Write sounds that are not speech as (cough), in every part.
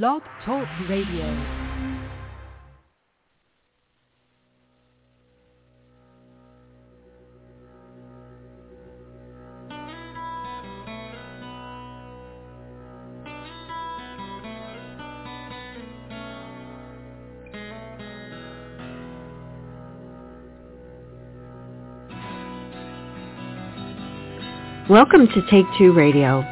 Blog Talk Radio. Welcome to Take Two Radio.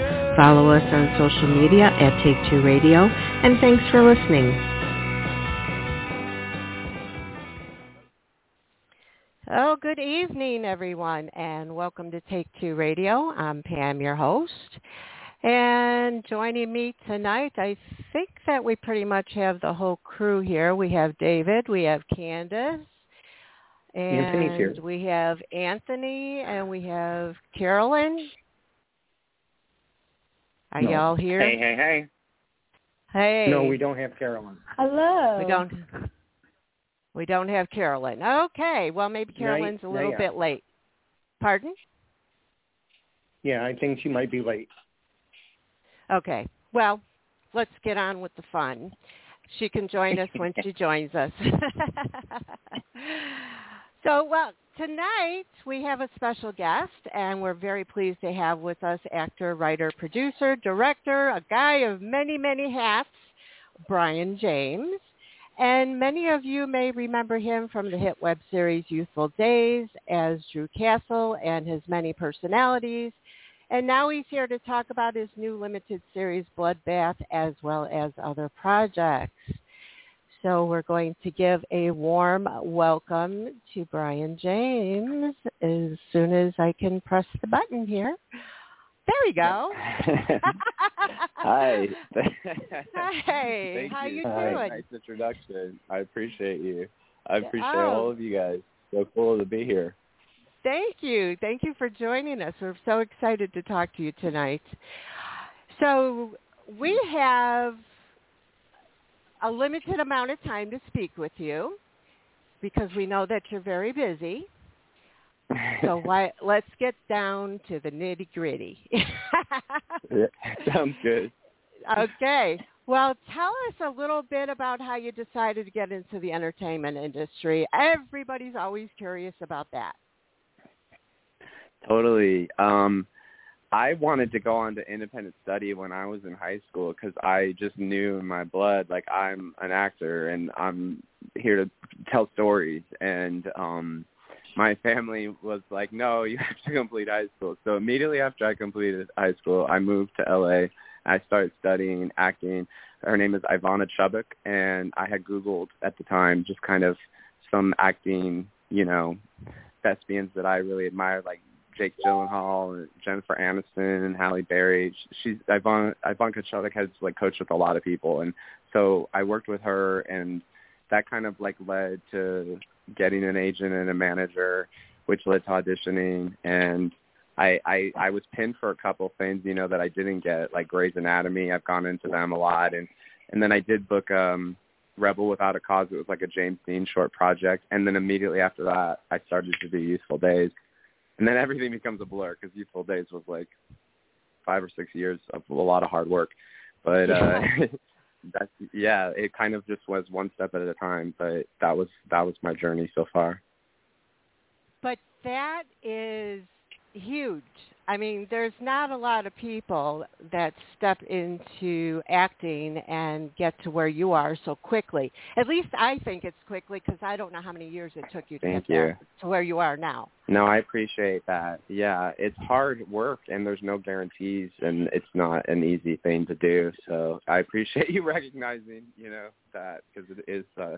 Follow us on social media at Take Two Radio, and thanks for listening. Oh, good evening, everyone, and welcome to Take Two Radio. I'm Pam, your host. And joining me tonight, I think that we pretty much have the whole crew here. We have David, we have Candace, and we have Anthony, and we have Carolyn. Are No. y'all here? Hey, hey, hey. Hey. No, we don't have Carolyn. Hello. We don't. We don't have Carolyn. Okay. Well, maybe Not- Carolyn's a little yet. bit late. Pardon? Yeah, I think she might be late. Okay. Well, let's get on with the fun. She can join us when she (laughs) joins us. (laughs) so, well, tonight we have a special guest, and we're very pleased to have with us actor, writer, producer, director, a guy of many, many hats, Bryan James. And many of you may remember him from the hit web series Youthful Daze as Drew Castle and his many personalities. And now he's here to talk about his new limited series Bloodbath as well as other projects. So we're going to give a warm welcome to Bryan James as soon as I can press the button here. There we go. (laughs) Hi. (laughs) Hey, Thank how you Hi. doing? Nice introduction. I appreciate you. I appreciate Oh. all of you guys. So cool to be here. Thank you. Thank you for joining us. We're so excited to talk to you tonight. So we have a limited amount of time to speak with you because we know that you're very busy. So (laughs) why, let's get down to the nitty gritty. Yeah, Sounds good. okay. Well, tell us a little bit about how you decided to get into the entertainment industry. Everybody's always curious about that. Totally. Um, I wanted to go on to independent study when I was in high school because I just knew in my blood, like I'm an actor and I'm here to tell stories. And um, my family was like, no, you (laughs) have to complete high school. So immediately after I completed high school, I moved to LA. I started studying acting. Her name is Ivana Chubbuck, and I had Googled at the time just kind of some acting, you know, thespians that I really admired, like Jake Gyllenhaal and Jennifer Aniston and Halle Berry. She's Ivan Ivanka Chubbuck has like coached with a lot of people, and so I worked with her, and that kind of like led to getting an agent and a manager, which led to auditioning, and I I I was pinned for a couple things, you know, that I didn't get, like Grey's Anatomy. I've gone into them a lot, and and then I did book um Rebel Without a Cause. It was like a James Dean short project, and then immediately after that, I started to do Youthful Daze, and then everything becomes a blur because Youthful Daze was like five or six years of a lot of hard work, but uh (laughs) that's yeah, it kind of just was one step at a time, but that was that was my journey so far. But that is huge. I mean, there's not a lot of people that step into acting and get to where you are so quickly. At least I think it's quickly because I don't know how many years it took you to Thank get you. to where you are now. No, I appreciate that. Yeah, it's hard work and there's no guarantees and it's not an easy thing to do. So I appreciate (laughs) you recognizing, you know, that because it is uh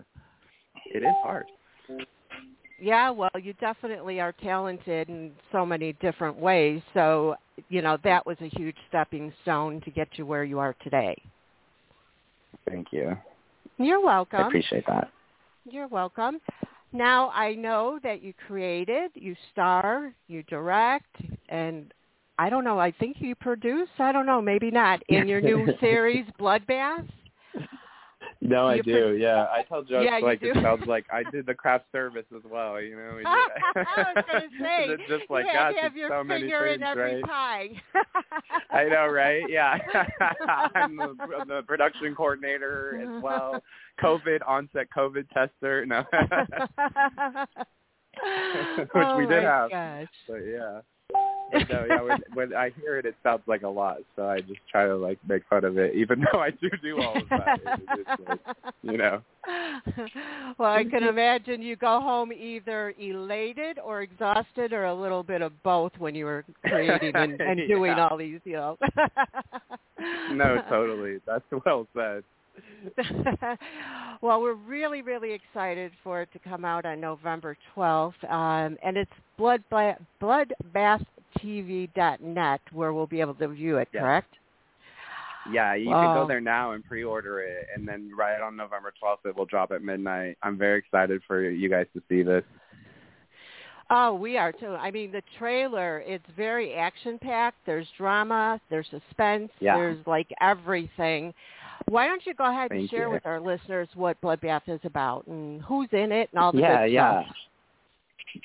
it is hard. Yeah, well, you definitely are talented in so many different ways. So, you know, that was a huge stepping stone to get you where you are today. Thank you. You're welcome. I appreciate that. You're welcome. Now I know that you created, you star, you direct, and I don't know. I think you produce. I don't know. Maybe not in your new (laughs) series, Bloodbath. No, I do. yeah, I tell jokes yeah, like it sounds (laughs) like I did the craft service as well. You know, (laughs) I was to (laughs) say, it's just like you gosh, have your so many finger things, in every right? pie. I know, right? Yeah, I'm the, I'm the production coordinator as well. COVID onset COVID tester. No, which oh we did have. Gosh. But yeah. But no, yeah, when, when I hear it, it sounds like a lot. So I just try to like make fun of it, even (laughs) though I do do all of that. It, like, you know. (laughs) well, I can imagine you go home either elated or exhausted or a little bit of both when you were creating and, and (laughs) doing all these, you know. No, totally. That's well said. well, we're really, really excited for it to come out on November 12th, um, and it's blood bloodbathtv.net where we'll be able to view it. Yeah. Correct? Yeah, you can go there now and pre-order it, and then right on November 12th, it will drop at midnight. I'm very excited for you guys to see this. Oh, we are too. I mean, the trailer, it's very action-packed. There's drama, there's suspense, Yeah. there's like everything. Why don't you go ahead and share you. with our listeners what Bloodbath is about and who's in it and all the yeah, good yeah. stuff?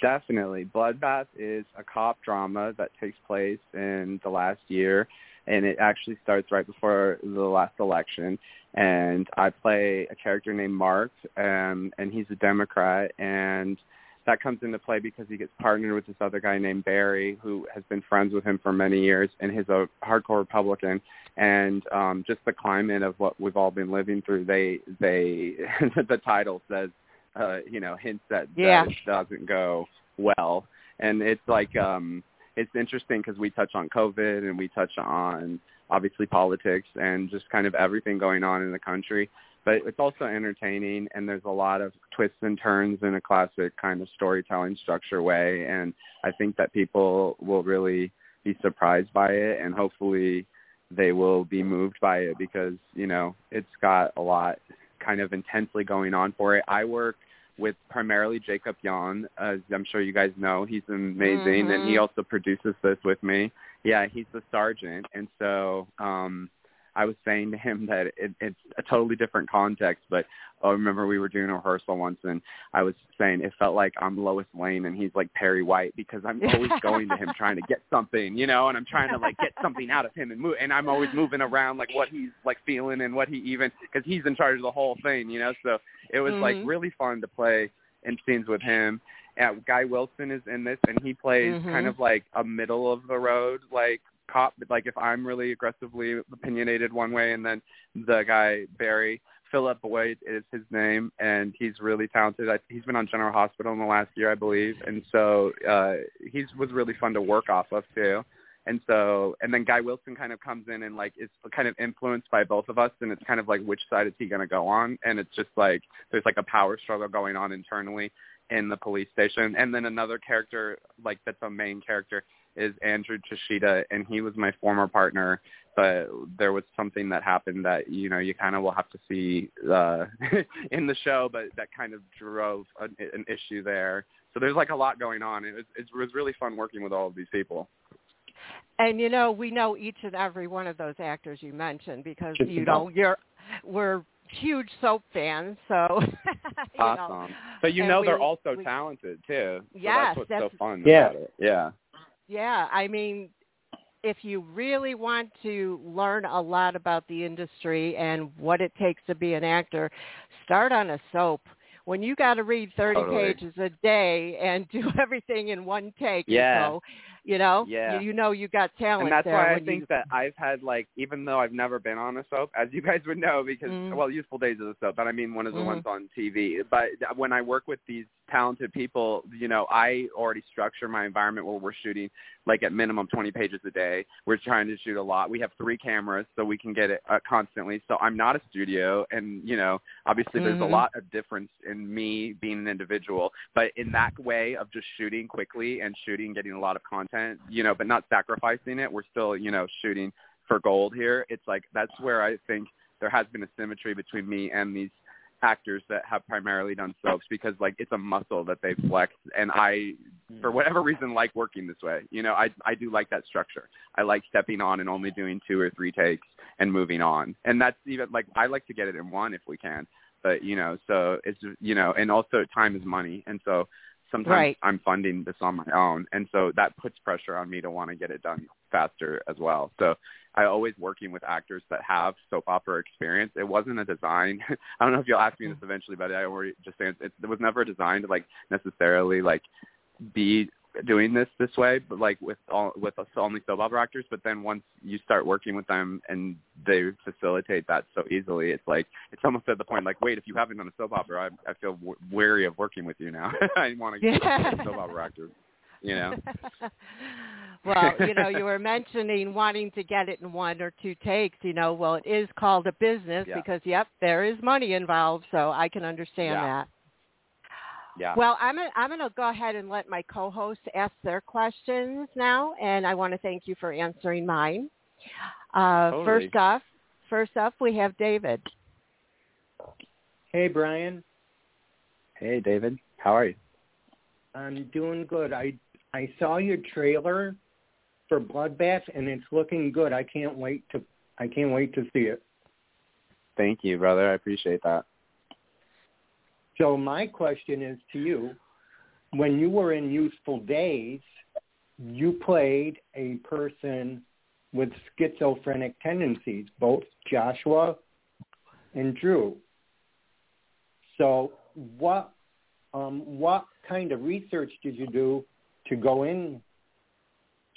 Definitely. Bloodbath is a cop drama that takes place in the last year, and it actually starts right before the last election. And I play a character named Mark, um, and he's a Democrat, and that comes into play because he gets partnered with this other guy named Barry, who has been friends with him for many years, and he's a hardcore Republican. And um, just the climate of what we've all been living through, they they (laughs) the title says uh, you know, hints that, Yeah. that it doesn't go well. And it's like um it's interesting because we touch on COVID and we touch on obviously politics and just kind of everything going on in the country. But it's also entertaining and there's a lot of twists and turns in a classic kind of storytelling structure way. And I think that people will really be surprised by it and hopefully they will be moved by it because, you know, it's got a lot kind of intensely going on for it. I work with primarily Jacob Young, as I'm sure you guys know. He's amazing, and he Mhm. also produces this with me. Yeah, he's the sergeant, and so um I was saying to him that it, it's a totally different context, but I remember we were doing a rehearsal once, and I was saying it felt like I'm Lois Lane and he's like Perry White because I'm always going to him trying to get something, you know, and I'm trying to like get something out of him and move, and I'm always moving around like what he's like feeling and what he even because he's in charge of the whole thing, you know. So it was like Mhm. really fun to play in scenes with him. And Guy Wilson is in this, and he plays Mhm. kind of like a middle of the road like cop. Like if I'm really aggressively opinionated one way, and then the guy Barry Philip Boyd is his name, and he's really talented. I, he's been on General Hospital in the last year, I believe, and so uh, he's was really fun to work off of too. And so, and then Guy Wilson kind of comes in and like is kind of influenced by both of us, and it's kind of like which side is he going to go on? And it's just like there's like a power struggle going on internally in the police station. And then another character like that's a main character is Andrew Chishita, and he was my former partner. But there was something that happened that you know you kind of will have to see uh, (laughs) in the show, but that kind of drove an, an issue there. So there's like a lot going on. It was, it was really fun working with all of these people. And you know, we know each and every one of those actors you mentioned because Just you about. know you're we're huge soap fans, so (laughs) you know. Awesome. But you And know we- they're also we- talented too. So Yes, that's what's that's- so fun Yeah. about it. Yeah. Yeah, I mean, if you really want to learn a lot about the industry and what it takes to be an actor, start on a soap. When you got to read 30 Totally. pages a day and (laughs) do everything in one take, Yeah. so, you know, Yeah. you, you know you got talent and that's why I think you, that I've had like even though I've never been on a soap, as you (laughs) guys would know, because Mm. well, Youthful Daze is a soap, but I mean one of the Mhm. ones on TV. But when I work with these talented people, you know, I already structure my environment where we're shooting like at minimum 20 pages a day. We're trying to shoot a lot. We have three cameras, so we can get it uh, constantly. So I'm not a studio, and you know, obviously there's a Mhm. lot of difference in me being an individual, but in that way of just shooting quickly and shooting, getting a lot of content, you know, but not sacrificing it. We're still, you know, shooting for gold here. It's like that's where I think there has been a symmetry between me and these actors that have primarily done soaps because like it's a muscle that they flex and I mm. for whatever reason like working this way. You know, I I do like that structure. I like stepping on and only doing two or three takes and moving on. And that's even like I like to get it in one if we can. But you know, so it's you know, and also time is money. And so sometimes right. I'm funding this on my own, and so that puts pressure on me to want to get it done faster as well. So I always working with actors that have soap opera experience. It wasn't a design. (laughs) I don't know if you'll ask me this mm-hmm. eventually, but I already just saying it, it was never designed to like necessarily like be doing this this way, but like with all with only soap opera actors. But then once you start working with them and they facilitate that so easily, it's like it's almost at the point like, wait, if you haven't done a soap opera, I, I feel w- wary of working with you now. (laughs) I want to get yeah. soap opera actors. You know. (laughs) well, (laughs) you know, you were mentioning wanting to get it in one or two takes. You know, well, it is called a business yeah. because, yep, there is money involved. So I can understand yeah. that. Yeah. Well, I'm gonna, I'm going to go ahead and let my co-hosts ask their questions now, and I want to thank you for answering mine. Uh, totally. First off, first up, we have David. Hey, Bryan. Hey, David. How are you? I'm doing good. I I saw your trailer for Bloodbath, and it's looking good. I can't wait to I can't wait to see it. Thank you, brother. I appreciate that. So my question is to you: When you were in Youthful Daze, you played a person with schizophrenic tendencies, both Joshua and Drew. So what um, what kind of research did you do to go in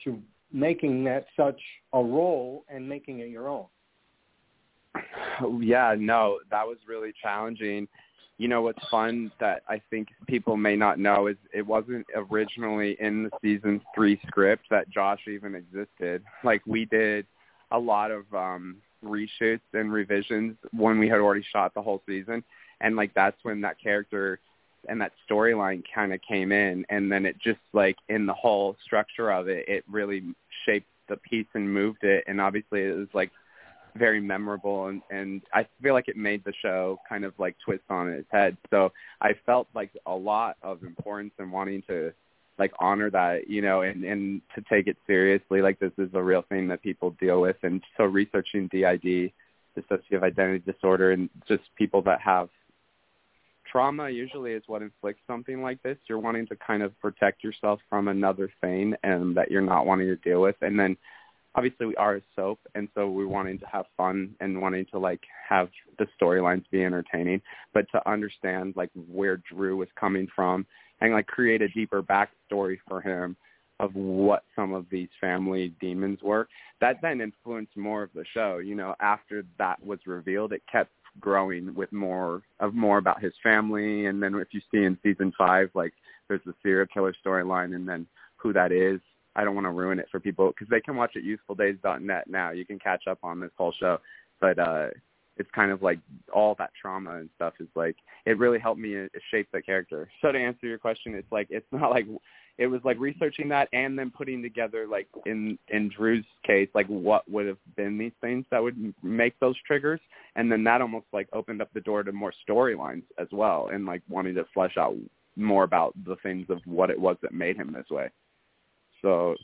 to making that such a role and making it your own? Yeah, no, that was really challenging. You know what's fun that I think people may not know is it wasn't originally in the season three script that Josh even existed. Like we did a lot of um reshoots and revisions when we had already shot the whole season and like that's when that character and that storyline kind of came in and then it just like in the whole structure of it it really shaped the piece and moved it and obviously it was like very memorable and and I feel like it made the show kind of like twist on its head. So I felt like a lot of importance in wanting to like honor that you know and and to take it seriously. Like this is a real thing that people deal with and so researching DID dissociative identity disorder and just people that have trauma usually is what inflicts something like this. You're wanting to kind of protect yourself from another thing and that you're not wanting to deal with. And then obviously we are a soap and so we're wanting to have fun and wanting to like have the storylines be entertaining, but to understand like where Drew was coming from and like create a deeper backstory for him of what some of these family demons were. That then influenced more of the show. You know, after that was revealed, it kept growing with more of more about his family. And then if you see in season five like there's the serial killer storyline and then who that is i don't want to ruin it for people because they can watch it youthfuldaze.net now. You can catch up on this whole show. But uh it's kind of like all that trauma and stuff is like it really helped me shape the character. So to answer your question it's like it's not like it was like researching that and then putting together like in in Drew's case like what would have been these things that would make those triggers. And then that almost like opened up the door to more storylines as well and like wanting to flesh out more about the things of what it was that made him this way. So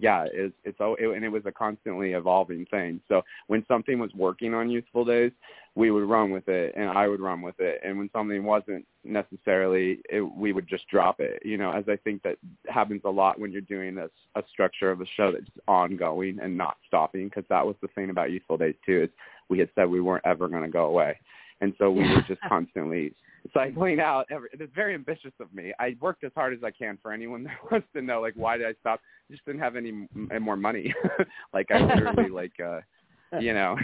yeah, it's it's oh, it, and it was a constantly evolving thing. So when something was working on Youthful Daze, we would run with it, and I would run with it. And when something wasn't necessarily, it, we would just drop it. You know, as I think that happens a lot when you're doing a, a structure of a show that's ongoing and not stopping. Because that was the thing about Youthful Daze too, is we had said we weren't ever going to go away, and so we were just (laughs) constantly cycling out. Every, it's very ambitious of me. I worked as hard as I can for anyone (laughs) that wants to know, like, why did I stop? I just didn't have any, any more money. (laughs) like, I literally, (laughs) like, uh, you know,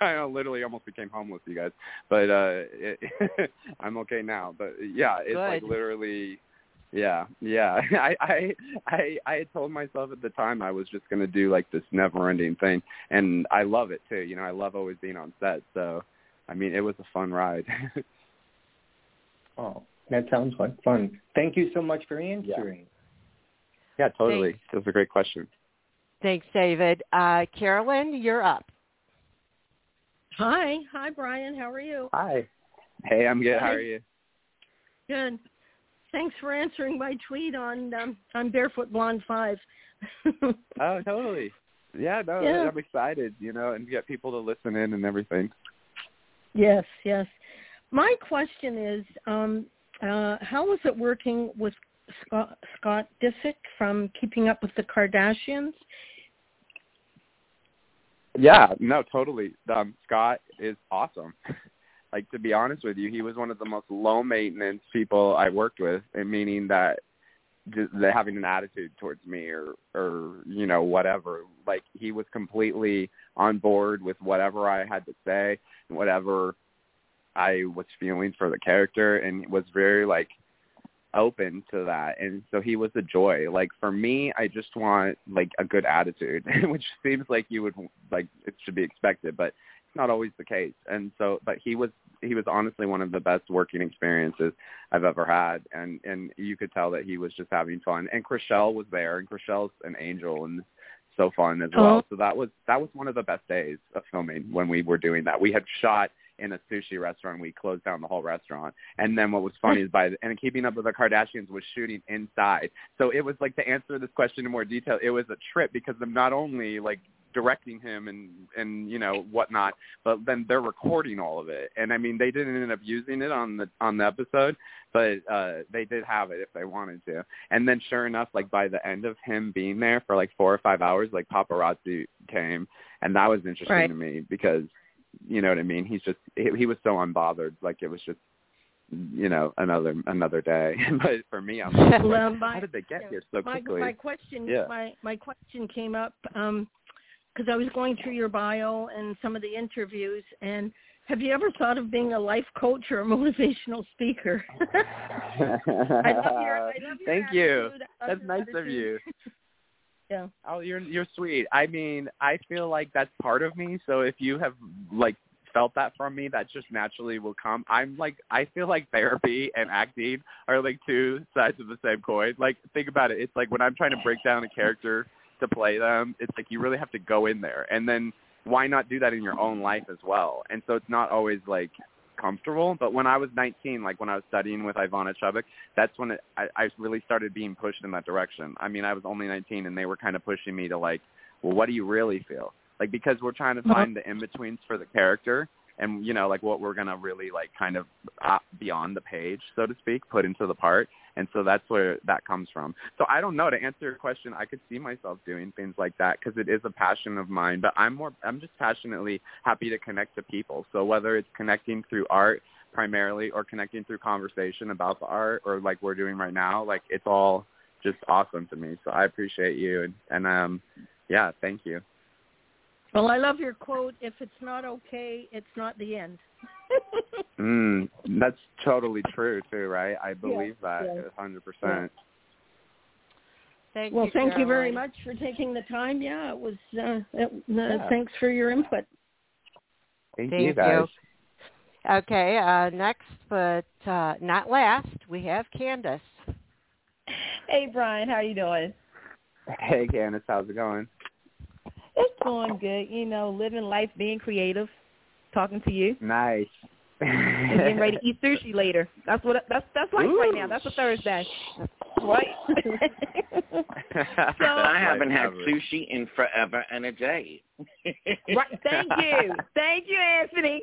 I literally almost became homeless, you guys. But uh it, I'm okay now. But yeah, it's Good. like literally yeah, yeah. I I I I had told myself at the time I was just going to do like this never-ending thing and I love it too. You know, I love always being on set. So, I mean, it was a fun ride. Oh, that sounds like fun. Thank you so much for answering. Yeah, yeah totally. Thanks. It was a great question. Thanks, David. Uh, Carolyn, you're up. Hi. Hi, Bryan. How are you? Hi. Hey, I'm good. How are you? Good. Thanks for answering my tweet on um, on Barefoot Blonde Five. (laughs) Oh, totally. Yeah, no, Yeah. I'm excited, you know, and get people to listen in and everything. yes, yes. My question is, um, uh, how was it working with Scott, Scott Disick from Keeping Up with the Kardashians? Yeah, no, totally. Um, Scott is awesome. (laughs) like to be honest with you, he was one of the most low maintenance people I worked with, and meaning that just having an attitude towards me or or you know whatever. Like he was completely on board with whatever I had to say and whatever I was feeling for the character, and was very like open to that. And so he was a joy. Like for me i just want like a good attitude (laughs) which seems like you would like it should be expected but it's not always the case. And so but he was he was honestly one of the best working experiences i've ever had. And and you could tell that he was just having fun. And Chrishell was there and Chrishell's an angel and so fun as well. Oh. so that was that was one of the best days of filming when we were doing that. We had shot in a sushi restaurant. We closed down the whole restaurant. And then what was funny is by the, and Keeping Up with the Kardashians was shooting inside. So it was like to answer this question in more detail. It was a trip because I'm not only like directing him and and you know whatnot, but then they're recording all of it. And I mean they didn't end up using it on the on the episode, but uh they did have it if they wanted to. And then sure enough, like by the end of him being there for like four or five hours, like paparazzi came, and that was interesting Right. to me because you know what I mean. He's just he, he was so unbothered, like it was just you know another another day. (laughs) but for me, I'm like, Well, um, my- how did they get yeah, here so my, quickly? my question, Yeah. my my question came up because I was going through your bio and some of the interviews. And have you ever thought of being a life coach or a (laughs) motivational speaker? (laughs) I love your, I love your Thank you. attitude. Love That's nice of you. Yeah. Oh, you're you're sweet. I mean, I feel like that's part of me. So if you have like felt that from me, that just naturally will come. I'm like I feel like therapy and acting are like two sides of the same coin. Like think about it. It's like when I'm trying to break down a character to play them, it's like you really have to go in there. And then why not do that in your own life as well? And so it's not always like comfortable. But when I was 19, like when I was studying with Ivana Chubbuck, that's when it, I, I really started being pushed in that direction. I mean, I was only 19, and they were kind of pushing me to like, well, what do you really feel? Like because we're trying to Uh-huh. find the in betweens for the character, and you know, like what we're gonna really like kind of uh, beyond the page, so to speak, put into the part. And so that's where that comes from. So I don't know to answer your question. I could see myself doing things like that because it is a passion of mine. But I'm more, I'm just passionately happy to connect to people. So whether it's connecting through art primarily or connecting through conversation about the art or like we're doing right now, like it's all just awesome to me. So I appreciate you and, and um, yeah, thank you. Well, I love your quote. If it's not okay, it's not the end. (laughs) Mm, that's totally true too, right? I believe that yeah. a hundred percent. Thank well, you, thank you very much for taking the time. Yeah, it was. Uh, it, uh, Yeah. Thanks for your input. Thank, Thank you guys. Okay, uh, next but uh, not last, we have Candace. Hey Bryan, how are you doing? Hey Candace, how's it going? It's going good. You know, living life, being creative, talking to you, Nice. and getting ready to eat sushi later. That's what that's that's life right now. That's a Thursday, right? (laughs) (laughs) so I haven't had sushi in forever and a day. right. Thank you, (laughs) thank you, Anthony.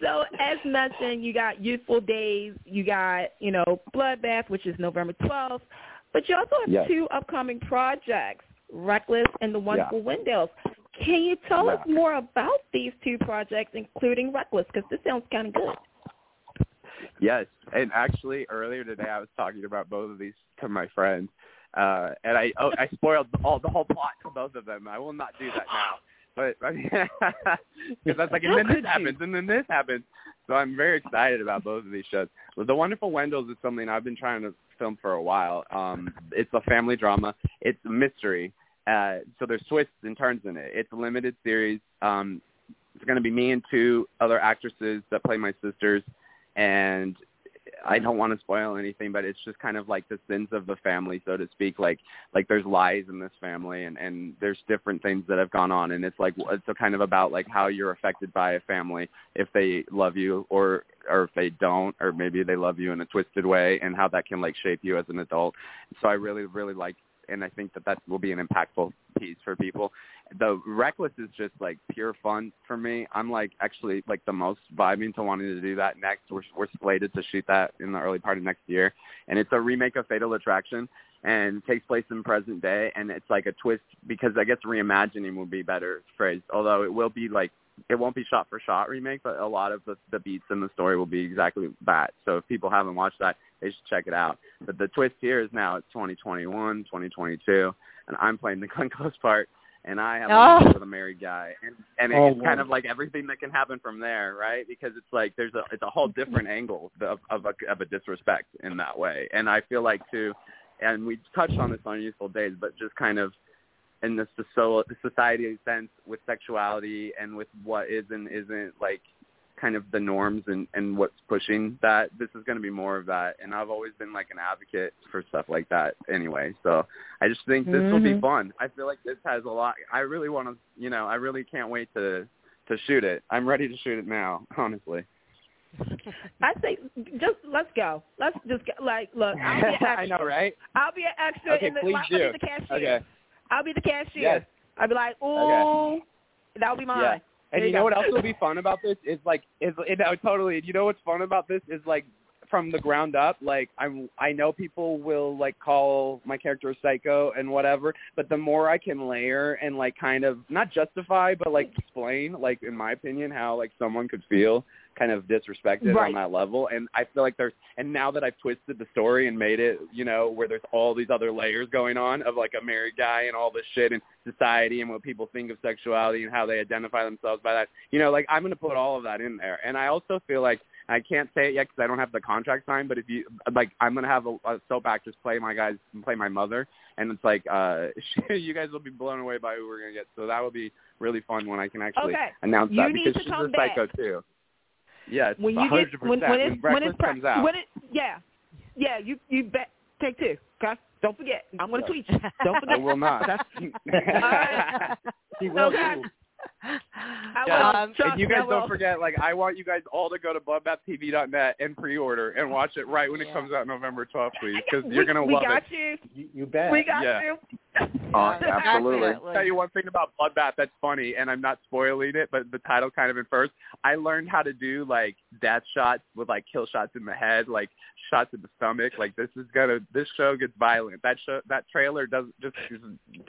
so as mentioned, you got Youthful Daze, you got you know Bloodbath, which is November twelfth, but you also have Yes. two upcoming projects, Reckless and The Wonderful Wendells. Can you tell us more about these two projects, including Reckless? Because this sounds kind of good. Yes, and actually earlier today I was talking about both of these to my friends, uh, and I oh, I spoiled all the whole plot to both of them. I will not do that now, but (laughs) because that's like, and then this happens, and then this happens. So I'm very excited about both of these shows. Well, the Wonderful Wendells is something I've been trying to film for a while. Um, it's a family drama. It's a mystery. Uh, so there's twists and turns in it. It's a limited series. Um, it's going to be me and two other actresses that play my sisters, and I don't want to spoil anything, but it's just kind of like the sins of the family, so to speak. Like like there's lies in this family, and and there's different things that have gone on, and it's like it's a kind of about like how you're affected by a family if they love you or or if they don't, or maybe they love you in a twisted way, and how that can like shape you as an adult. So I really really like and I think that that will be an impactful piece for people. The Reckless is just like pure fun for me. I'm like actually like the most vibing to wanting to do that next. We're we're slated to shoot that in the early part of next year, and it's a remake of Fatal Attraction and takes place in present day and it's like a twist because I guess reimagining would be better phrase. Although it will be like it won't be shot for shot remake, but a lot of the, the beats in the story will be exactly that. So if people haven't watched that, they should check it out. But the twist here is now it's 2021, 2022, and I'm playing the Glenn Close part, and I have Oh. a ah. with a married guy, and and Oh, it's kind of like everything that can happen from there, right? Because it's like there's a it's a whole different angle of of a, of a disrespect in that way, and I feel like too, and we touched on this on Youthful Daze, but just kind of in the so- society sense with sexuality and with what is and isn't like kind of the norms and and what's pushing that this is going to be more of that and i've always been like an advocate for stuff like that anyway so i just think this will be Mhm. fun i feel like this has a lot i really want to you know i really can't wait to to shoot it i'm ready to shoot it now (laughs) honestly (laughs) I say just let's go. Let's just go. Like, look, I'll be an extra. (laughs) i know right I'll be an extra Okay, in the. please I'll do. be the cashier. okay I'll be the cashier. Yes. I'll be like, ooh, that'll be mine. Yeah. And There you know go. what else will be (laughs) fun about this is like is it, no, totally. And you know what's fun about this is like from the ground up. Like I'm I know people will like call my character a psycho and whatever, but the more I can layer and like kind of not justify but like explain like in my opinion how like someone could feel kind of disrespected Right. on that level and I feel like there's and now that I've twisted the story and made it, you know, where there's all these other layers going on of like a married guy and all this shit and society and what people think of sexuality and how they identify themselves by that. You know, like I'm going to put all of that in there. And I also feel like I can't say it yet because I don't have the contract signed. But if you like, I'm going to have a, a soap actress play my guys, and play my mother, and it's like uh (laughs) you guys will be blown away by who we're going to get. So that will be really fun when I can actually Okay. announce You that because she's a psycho too. Yes, When you 100%. get when when it's when Reckless it's pra- comes out. when it yeah yeah you you bet take two okay don't forget I'm gonna tweet you don't I forget will not. right. (laughs) (laughs) He will Okay. too. I Yeah. will. Um, Trust and you guys don't forget, like, I want you guys all to go to bloodbathtv.net and pre-order and watch it right when it comes out November 12th, please, because you're going to we love it. We got you You, you bet. we got Yeah. you Oh, absolutely. Definitely. tell you one thing about Bloodbath that's funny, and I'm not spoiling it, but the title kind of infers. I learned how to do like death shots with like kill shots in the head, like shots in the stomach. Like this is gonna, this show gets violent. That show, that trailer does just is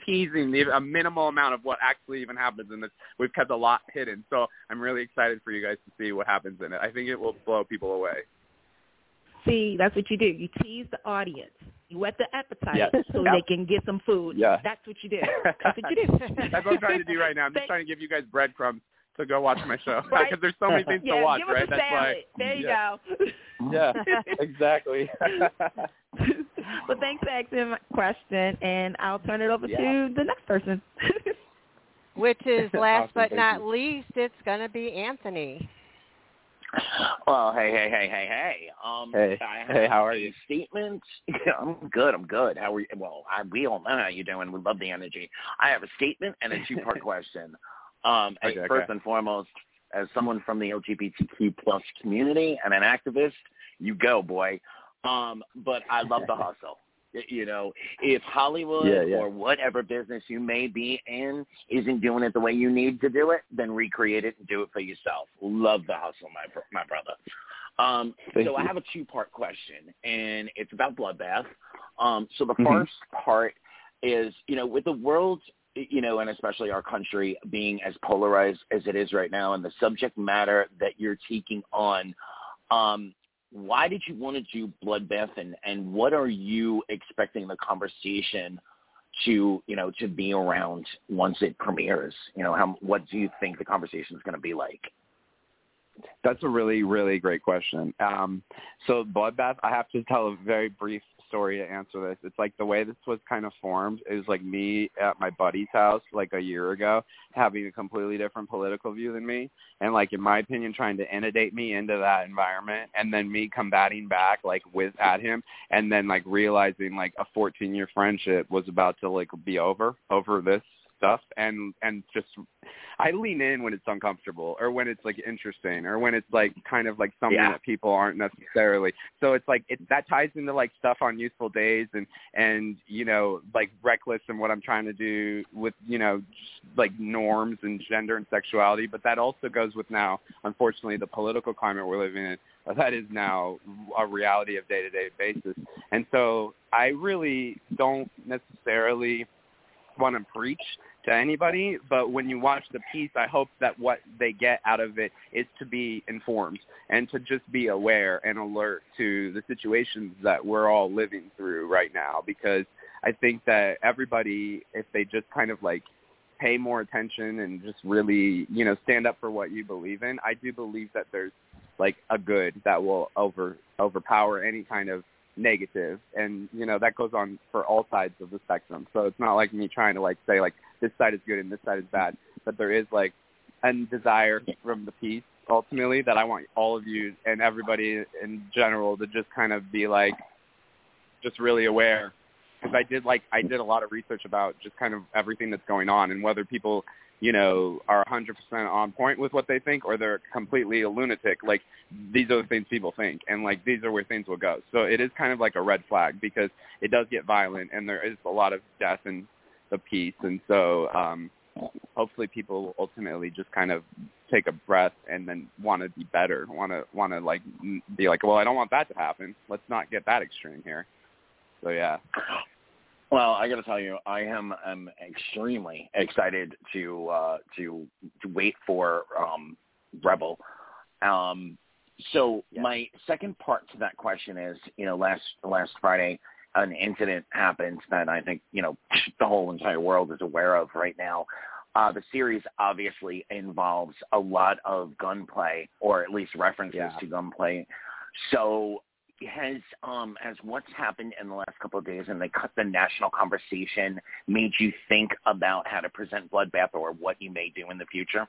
teasing the, a minimal amount of what actually even happens in this. We've kept a lot hidden, so I'm really excited for you guys to see what happens in it. I think it will blow people away. See, that's what you do. You tease the audience. You whet the appetite Yes. so Yep. they can get some food. Yeah. That's what you do. (laughs) That's what you do. That's what I'm trying to do right now. I'm just (laughs) trying to give you guys breadcrumbs to go watch my show because (laughs) Right. there's so many things yeah, to watch, give us right? a That's salad. why. There you yeah. go. Yeah, exactly. well, thanks for asking my question, and I'll turn it over Yeah. to the next person. Which is last Awesome, but not you. least, it's going to be Anthony. Well, hey, hey, hey, hey, hey. Um, Hey. Hey, how are you? Statement. (laughs) I'm good. I'm good. How are you? Well, I, we all know how you're doing. We love the energy. I have a statement and a two-part (laughs) question. Um, okay. first and foremost, as someone from the LGBTQ plus community and an activist, you go, boy. Um, but I love the hustle. (laughs) You know, if Hollywood Yeah, yeah. or whatever business you may be in isn't doing it the way you need to do it, then recreate it and do it for yourself. Love the hustle, my my brother. Um, Thank so I have a two-part question, and it's about bloodbath. Um, so the Mhm. first part is, you know, with the world, you know, and especially our country being as polarized as it is right now, and the subject matter that you're taking on, um, why did you want to do bloodbath, and and what are you expecting the conversation to, you know, to be around once it premieres? You know, how what do you think the conversation is going to be like? That's a really, really great question. Um, so Bloodbath, I have to tell a very brief story to answer this. It's like the way this was kind of formed is like me at my buddy's house like a year ago having a completely different political view than me and like in my opinion trying to inundate me into that environment and then me combating back like with at him and then like realizing like a 14 year friendship was about to like be over over this stuff and and just I lean in when it's uncomfortable or when it's like interesting or when it's like kind of like something Yeah. that people aren't necessarily. So it's like it that ties into like stuff on youthful daze and and you know like reckless and what I'm trying to do with you know just like norms and gender and sexuality, but that also goes with now unfortunately the political climate we're living in. That is now a reality of day to day basis. And so I really don't necessarily want to preach to anybody, but when you watch the piece, I hope that what they get out of it is to be informed and to just be aware and alert to the situations that we're all living through right now because I think that everybody, if they just kind of like pay more attention and just really, you know, stand up for what you believe in, I do believe that there's like a good that will over overpower any kind of negative. And you know that goes on for all sides of the spectrum. So it's not like me trying to like say like this side is good and this side is bad. But there is like a desire from the piece ultimately that I want all of you and everybody in general to just kind of be like just really aware. Because I did like I did a lot of research about just kind of everything that's going on and whether people you know are 100% on point with what they think or they're completely a lunatic. Like these are the things people think and like these are where things will go. So it is kind of like a red flag because it does get violent and there is a lot of death in the piece and so um hopefully people will ultimately just kind of take a breath and then want to be better want to want to like be like well I don't want that to happen. Let's not get that extreme here. So yeah Well, I got to tell you, I am am extremely excited to uh, to to wait for um, Rebel. Um, so my second part to that question is, you know, last last Friday, an incident happened that I think you know (laughs) the whole entire world is aware of right now. Uh, the series obviously involves a lot of gunplay, or at least references Yeah. to gunplay. So has um has what's happened in the last couple of days and the the national conversation made you think about how to present bloodbath or what you may do in the future?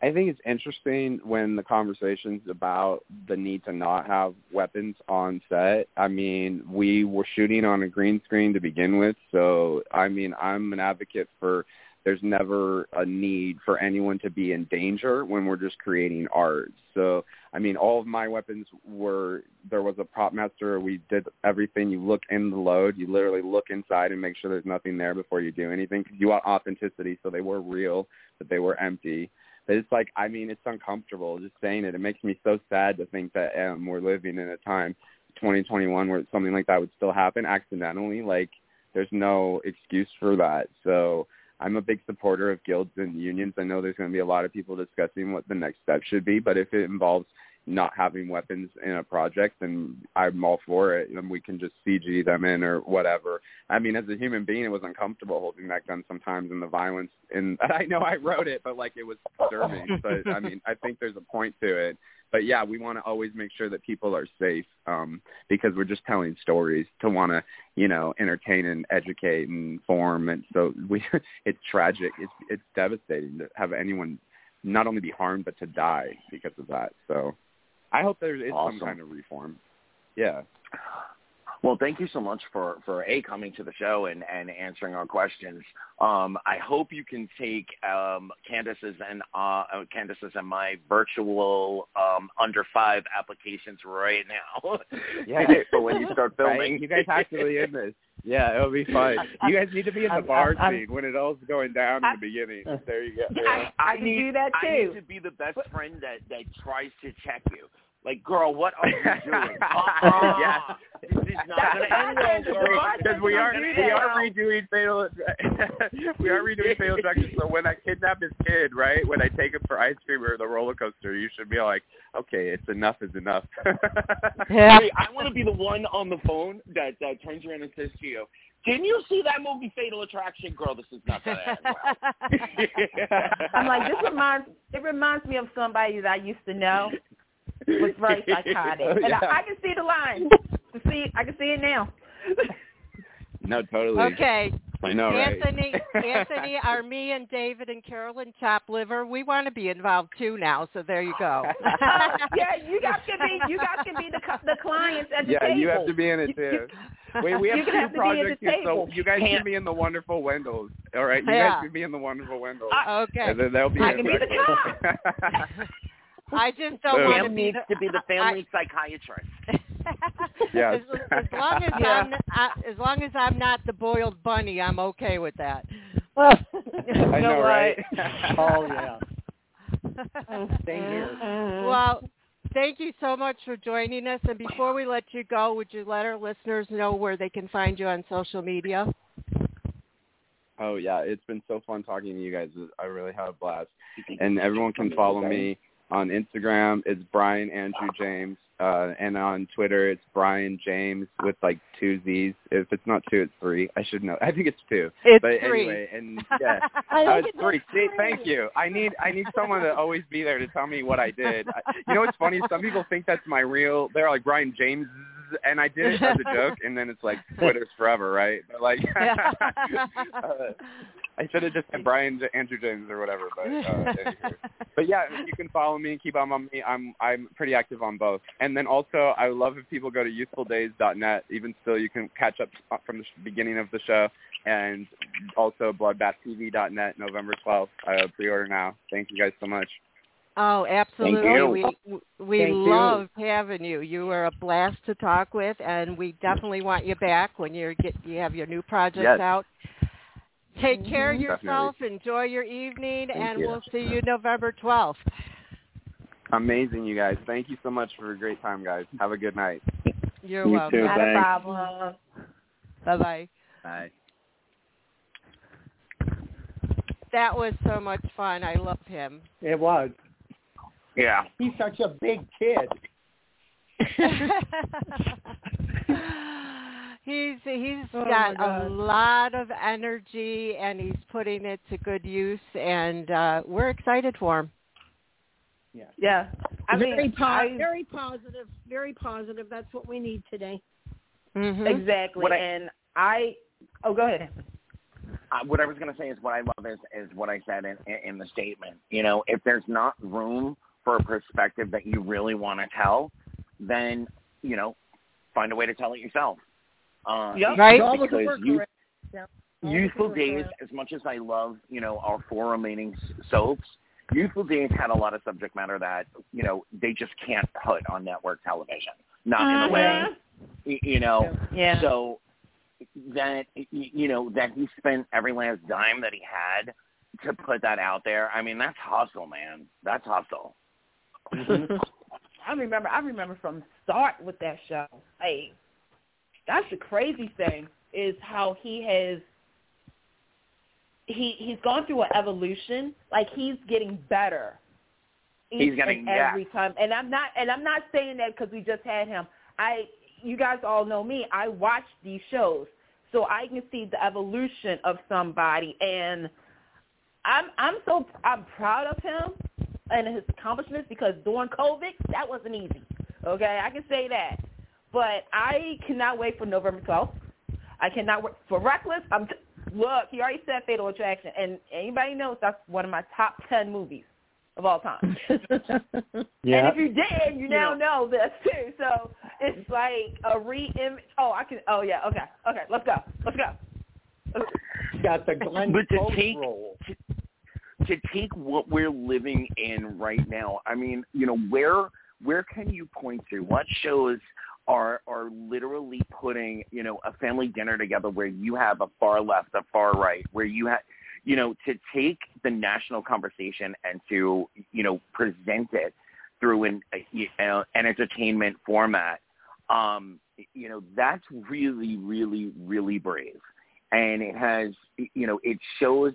I think it's interesting when the conversations about the need to not have weapons on set. I mean, we were shooting on a green screen to begin with, so I mean, I'm an advocate for there's never a need for anyone to be in danger when we're just creating art. So, I mean, all of my weapons were there was a prop master. We did everything. You look in the load. You literally look inside and make sure there's nothing there before you do anything because you want authenticity. So they were real, but they were empty. But it's like, I mean, it's uncomfortable just saying it. It makes me so sad to think that um, we're living in a time, 2021, where something like that would still happen accidentally. Like, there's no excuse for that. So I'm a big supporter of guilds and unions. I know there's going to be a lot of people discussing what the next step should be, but if it involves not having weapons in a project, then I'm all for it. And we can just CG them in or whatever. I mean, as a human being, it was uncomfortable holding that gun sometimes, and the violence. And (laughs) I know I wrote it, but like it was disturbing. but I mean, I think there's a point to it. But yeah, we want to always make sure that people are safe um, because we're just telling stories to want to, you know, entertain and educate and inform. And so we, (laughs) it's tragic. It's it's devastating to have anyone not only be harmed but to die because of that. So I hope there is Awesome. some kind of reform. Yeah. Well, thank you so much for for a coming to the show and and answering our questions. Um, I hope you can take um, Candace's and uh, uh, Candace's and my virtual um, under five applications right now. (laughs) Yeah. for when you start filming. Right? You guys have to be in this. Yeah, it'll be fun. You guys need to be in the I'm- bar I'm- scene when it all's going down in the beginning. There you go. Yeah. I can need, do that I need to be the best friend that that tries to check you. Like, girl, what are you (laughs) doing? Yeah. This is not That's going the to end well, girl. Because we are we that. are redoing fatal (laughs) we are redoing fatal attraction. So when I kidnap his kid, right? When I take him for ice cream or the roller coaster, you should be like, okay, it's enough is enough. (laughs) Yeah. Hey, I want to be the one on the phone that that turns around and says to you, Didn't you see that movie Fatal Attraction? Girl, this is not gonna end well. I'm like, this reminds it reminds me of somebody that I used to know was very (laughs) psychotic, oh, and Yeah. I, I can see the line. To (laughs) see, I can see it now. no, totally. Okay, I know, right? Anthony, (laughs) Anthony, are me and David and Carolyn Top Liver? We want to be involved too now. So there you go. Oh, yeah, you guys can be you guys can be the the clients at the yeah, table. you have to be in it too. Wait, we have two have to be at the projects here, so you guys Can't- can be in the Wonderful Wendels. All right, you Yeah. guys can be in the Wonderful Wendels. okay. and then they'll be I in can be the breakfast. I just don't want to Pam be needs the, to be the (laughs) family psychiatrist. (laughs) Yes. as, as long as Yeah. I'm (laughs) I, as long as I'm not the boiled bunny, I'm okay with that. I know, what? right? Oh yeah. Same here. Well, thank you so much for joining us. And before we let you go, would you let our listeners know where they can find you on social media? Oh yeah, it's been so fun talking to you guys. I really had a blast. And everyone can follow me on Instagram. It's Bryan Andrew James, uh, and on Twitter it's Bryan James with like two Z's. If it's not two, it's three. I should know. (laughs) I think it's two. It's but three. anyway, and (laughs) yeah, I think it's three. See, three. thank you. I need I need someone to always be there to tell me what I did. You know what's funny? Some people think that's my real. They're like Bryan James, and I did it as a joke, and then it's like Twitter's forever, right? But like, (laughs) uh, I should have just said Bryan Andrew James or whatever. But uh, anyway. but yeah, you can follow me, and keep up on me. I'm I'm pretty active on both. And then also, I love if people go to youthfuldaze.net. Even still, you can catch up from the beginning of the show. And also bloodbathtv.net, November 12th. Uh, pre-order now. Thank you guys so much. Oh, absolutely. you. We we Thank you. having you. You were a blast to talk with, and we definitely want you back when you get you have your new projects Yes. out. Take mm-hmm. care of Definitely. yourself. Enjoy your evening, Thank and you. we'll see you November twelfth. Amazing, you guys. Thank you so much for a great time, guys. Have a good night. You're You welcome. too. Not a problem. Bye bye. Bye. That was so much fun. I love him. It was. Yeah. (laughs) He's such a big kid. (laughs) he's he's Oh, got a lot of energy and he's putting it to good use and uh we're excited for him. Yeah. Yeah. I mean, very, po- I- very positive, very positive. That's what we need today. Mm-hmm. exactly. What I- and I, oh, go ahead. uh, what I was going to say is what I love is is what I said in in the statement. You know, if there's not room for a perspective that you really want to tell, then you know, find a way to tell it yourself. Uh, Yep. Right? All with the Because work you- correct. Yeah. Youthful with the work Daze, correct. as much as I love, you know, our four remaining soaps, Youthful Daze had a lot of subject matter that, you know, they just can't put on network television. Not in a way, you know. Yeah. So that, you know, that he spent every last dime that he had to put that out there. I mean, that's hustle, man. That's hustle. Mm-hmm. (laughs) I remember. I remember from start with that show. Like, that's the crazy thing is how he has. He he's gone through an evolution. Like he's getting better. each He's getting- and yeah. every time. And I'm not and I'm not saying that because we just had him. I you guys all know me. I watch these shows, so I can see the evolution of somebody, and I'm I'm so I'm proud of him and his accomplishments because during COVID that wasn't easy. Okay, I can say that. But I cannot wait for November 12th. I cannot wait for Reckless. I'm t- look. He already said Fatal Attraction, and anybody knows that's one of my top ten movies of all time. (laughs) Yeah. And if you did, you now know this too. So it's like a re-image. Oh, I can. Oh yeah. Okay. Okay. Let's go. Let's go. Got the Glenn Close take- role. To take what we're living in right now, I mean, you know, where where can you point to? What shows are are literally putting, you know, a family dinner together where you have a far left, a far right, where you have you know, to take the national conversation and to, you know, present it through an uh, an entertainment format, um, you know, that's really, really, really brave. And it has, you know, it shows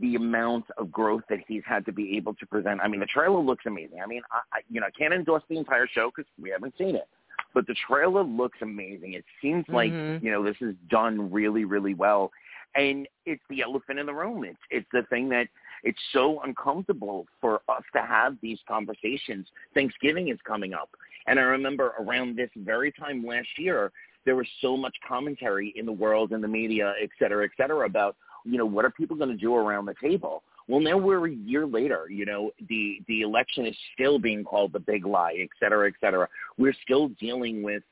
the amount of growth that he's had to be able to present. I mean, the trailer looks amazing. I mean, I, I you know, I can't endorse the entire show because we haven't seen it. but the trailer looks amazing. It seems like Mhm. you know this is done really, really well, and it's the elephant in the room. It's it's the thing that it's so uncomfortable for us to have these conversations. Thanksgiving is coming up, and I remember around this very time last year, there was so much commentary in the world and the media, et cetera, et cetera, about you know what are people going to do around the table. Well, now we're a year later. You know, the the election is still being called the big lie, et cetera, et cetera. We're still dealing with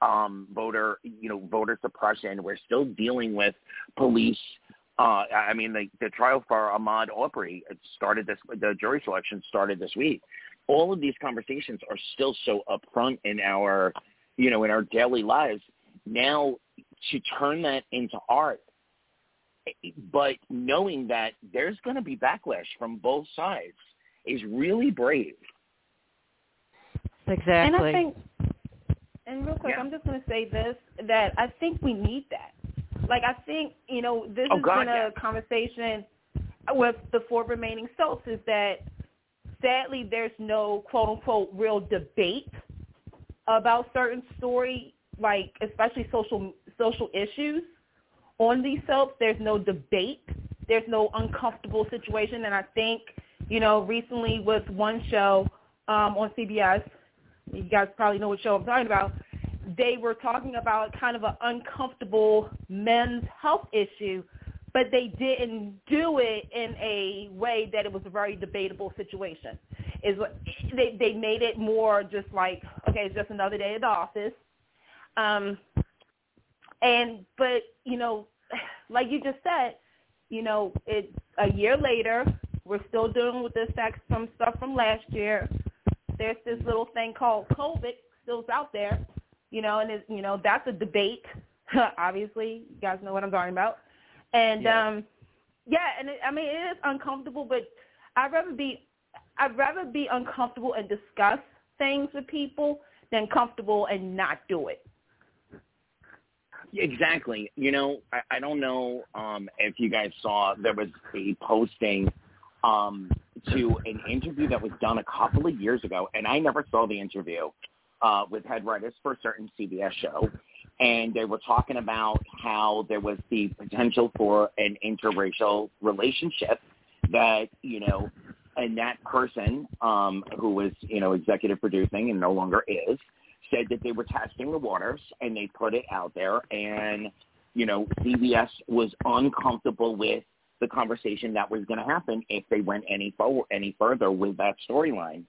um, voter, you know, voter suppression. We're still dealing with police. Uh, I mean, the, the trial for Ahmaud Arbery started this. The jury selection started this week. All of these conversations are still so upfront in our, you know, in our daily lives. Now, to turn that into art but knowing that there's going to be backlash from both sides is really brave. Exactly. And I think, and real quick, Yeah. I'm just going to say this, that I think we need that. Like, I think, you know, this Oh, has God, been a yeah. conversation with the four remaining soaps is that sadly there's no quote-unquote real debate about certain story, like especially social social issues on these soaps. There's no debate. There's no uncomfortable situation. And I think, you know, recently with one show um, on CBS, you guys probably know what show I'm talking about, they were talking about kind of an uncomfortable men's health issue, but they didn't do it in a way that it was a very debatable situation. Is what they they made it more just like okay, it's just another day at the office. Um, and but you know, (sighs) like you just said, you know, it's a year later. We're still dealing with the effects from stuff from last year. There's this little thing called COVID still out there, you know, and it, you know that's a debate. (laughs) Obviously, you guys know what I'm talking about. And Yeah. um, yeah, and it, I mean it is uncomfortable, but I'd rather be I'd rather be uncomfortable and discuss things with people than comfortable and not do it. Exactly. You know, I, I don't know um, if you guys saw there was a posting um, to an interview that was done a couple of years ago, and I never saw the interview uh, with head writers for a certain CBS show, and they were talking about how there was the potential for an interracial relationship that you know, and that person um, who was you know executive producing and no longer is said that they were testing the waters and they put it out there and you know CBS was uncomfortable with the conversation that was going to happen if they went any forward any further with that storyline.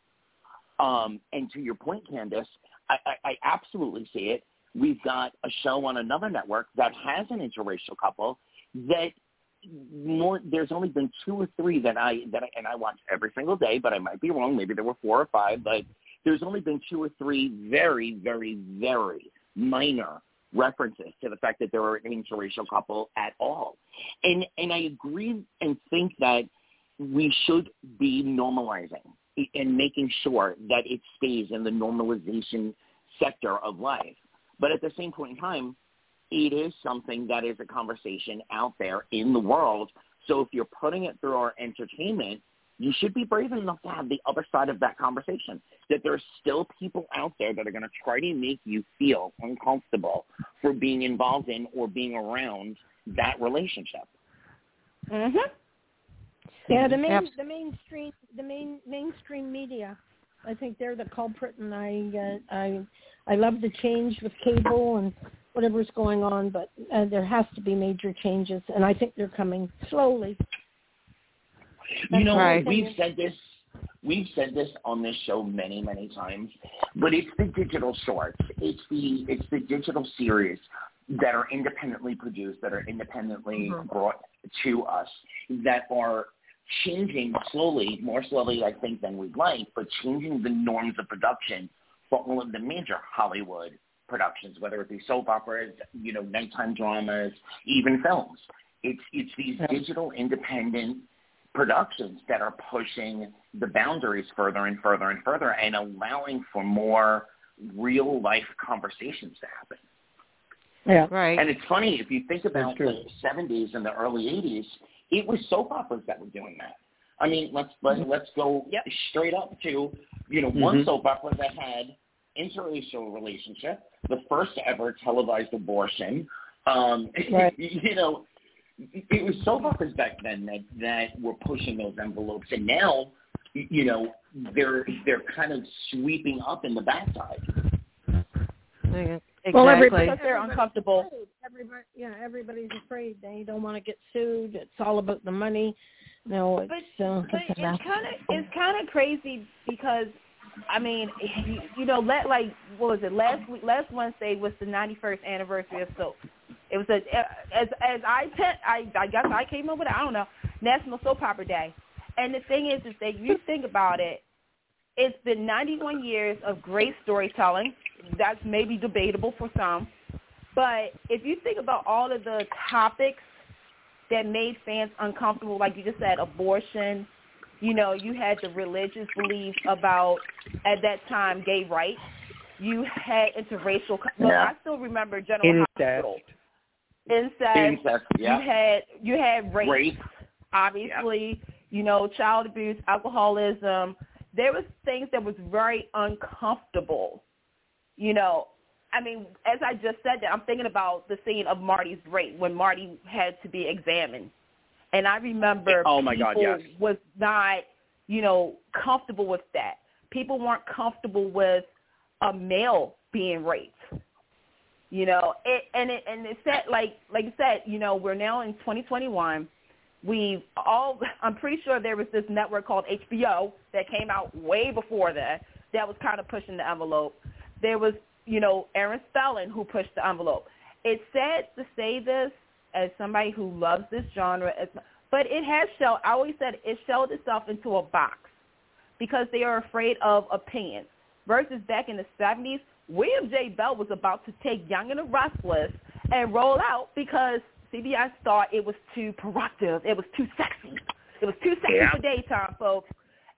Um, and to your point, Candace, I, I, I absolutely see it. We've got a show on another network that has an interracial couple that more there's only been two or three that I that I, and I watch every single day, but I might be wrong. Maybe there were four or five, but there's only been two or three very, very, very minor references to the fact that there were an interracial couple at all. And and I agree and think that we should be normalizing and making sure that it stays in the normalization sector of life. But at the same point in time, it is something that is a conversation out there in the world. So if you're putting it through our entertainment, you should be brave enough to have the other side of that conversation. That there's still people out there that are going to try to make you feel uncomfortable for being involved in or being around that relationship. Mhm. Yeah, the main Abs- the mainstream the main mainstream media. I think they're the culprit, and I uh, I I love the change with cable and whatever's going on, but uh, there has to be major changes, and I think they're coming slowly. You know, right. we've said this. We've said this on this show many, many times, but it's the digital shorts. It's the it's the digital series that are independently produced, that are independently mm-hmm. brought to us, that are changing slowly, more slowly, I think, than we'd like, but changing the norms of production for all of the major Hollywood productions, whether it be soap operas, you know, nighttime dramas, even films. It's it's these digital independent productions that are pushing the boundaries further and further and further and allowing for more real life conversations to happen. Yeah. Right. And it's funny if you think about the 70s and the early 80s, it was soap operas that were doing that. I mean, let's let, let's go Yep. straight up to you know one Mhm. soap opera that had interracial relationship, the first ever televised abortion. Um, (laughs) Right. you know, it was soap operas back then that that were pushing those envelopes, and now, you know, they're they're kind of sweeping up in the backside. Exactly. Well, every- Because they're uncomfortable. Everybody, yeah, everybody's afraid. They don't want to get sued. It's all about the money. No, it's But, uh, but it's it's kind of it's kind of crazy because I mean, you, you know, let like what was it last week? Last Wednesday was the 91st anniversary of soap. It was a as as I pe- I I guess I came up with it. I don't know National Soap Opera Day. And the thing is, is that you think about it, it's been 91 years of great storytelling. That's maybe debatable for some, but if you think about all of the topics that made fans uncomfortable, like you just said, abortion. You know, you had the religious beliefs about at that time gay rights. You had interracial. co- Look, Yeah. I still remember General Incest. Hospital. Incest. Incest, yeah. You had you had rape. Rape. Obviously, you know, child abuse, alcoholism. There was things that was very uncomfortable. You know, I mean, as I just said that, I'm thinking about the scene of Marty's rape when Marty had to be examined. And I remember Oh, my God, people yes. was not, you know, comfortable with that. People weren't comfortable with a male being raped. You know, it, and it and it said like like you said, you know, we're now in 2021. We've all (laughs) I'm pretty sure there was this network called HBO that came out way before that that was kind of pushing the envelope. There was, you know, Aaron Spelling who pushed the envelope. It's sad to say this as somebody who loves this genre, as, but it has shelled. I always said it shelled itself into a box because they are afraid of opinions. Versus back in the 70s, William J. Bell was about to take Young and the Restless and roll out because CBS thought it was too provocative. It was too sexy. It was too sexy Yeah. for daytime, folks.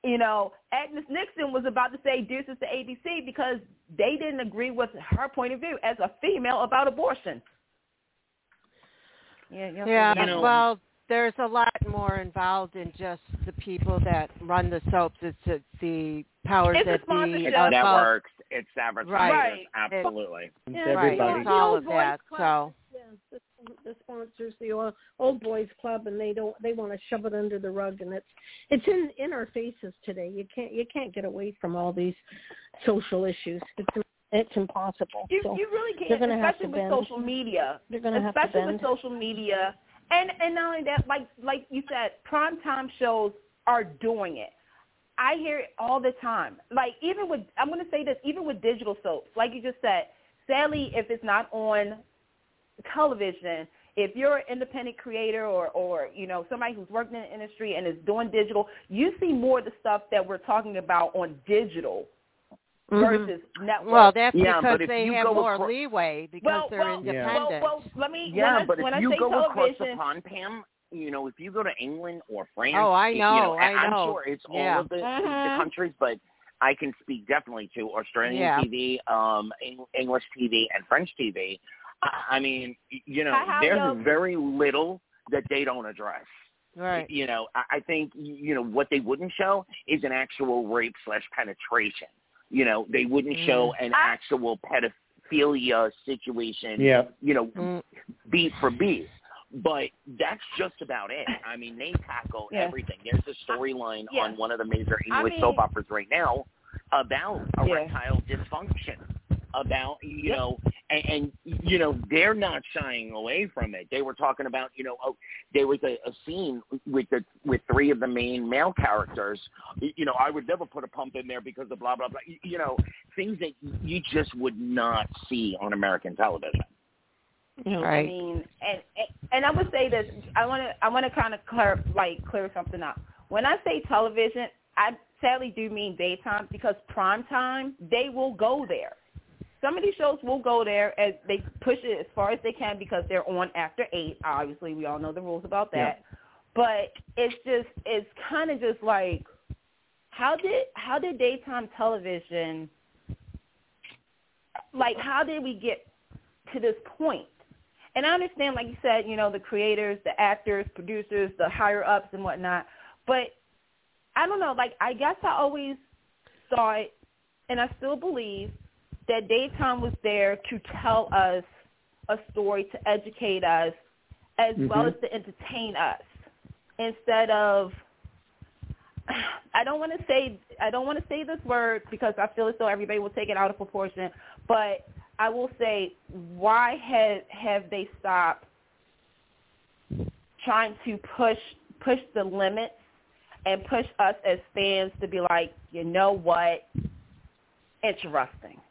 You know, Agnes Nixon was about to say deuces to ABC because they didn't agree with her point of view as a female about abortion. Yeah, yeah. Yeah, You know- well, there's a lot more involved in just the people that run the soaps. It's, it's the powers It's that be sponsorship. It's above. networks. It's advertisers. Right. Absolutely. It's Yeah, Right, it's all of that. club. So Yeah, the, the sponsors, the old, old boys club, and they don't. They want to shove it under the rug, and it's it's in in our faces today. You can't you can't get away from all these social issues. It's it's impossible. You, so you really can't, especially with bend. social media. they're going to have to especially with social media, and and not only that, like like you said, primetime shows are doing it. I hear it all the time. Like even with, I'm going to say this, even with digital soaps, like you just said. Sadly, if it's not on television, if you're an independent creator or or you know somebody who's working in the industry and is doing digital, you see more of the stuff that we're talking about on digital Mhm. network. well, that's Yeah, because they have more acro- leeway because well, they're well, independent. Well, well, let me. Yeah, when I, but if when you I say go across the television, pond, Pam, you know, if you go to England or France, Oh, I you know, I I'm know. sure it's Yeah. all of the, the Mhm. countries, but I can speak definitely to Australian Yeah. TV, um, Eng- English TV, and French TV. I I mean, you know, How- how there's y'all- very little that they don't address. right. You know, I I think you know what they wouldn't show is an actual rape slash penetration. You know, they wouldn't Mm. show an I- actual pedophilia situation. Yeah. You know, Mm. beat for beat. But that's just about it. I mean, they tackle Yeah. everything. There's a storyline Yeah. on one of the major I English mean- soap operas right now about Yeah. erectile dysfunction. About you Yep. know, and, and you know they're not shying away from it. They were talking about you know, oh, there was a, a scene with the with three of the main male characters. You know, I would never put a pump in there because of blah blah blah. You, you know, things that you just would not see on American television. Right. I mean, and and- and I would say this. I want to I want to kind of clear like clear something up. When I say television, I sadly do mean daytime because prime time they will go there. Some of these shows will go there as they push it as far as they can because they're on after eight. Obviously, we all know the rules about that. But it's just it's kind of just like how did how did daytime television like how did we get to this point? And I understand, like you said, you know, the creators, the actors, producers, the higher ups and whatnot. But I don't know, like I guess I always thought and I still believe that Daytime was there to tell us a story, to educate us, as mm-hmm. well as to entertain us, instead of (sighs) I don't want to say I don't want to say this word because I feel as though everybody will take it out of proportion, but I will say why have have they stopped trying to push push the limits and push us as fans to be like, you know what, interesting.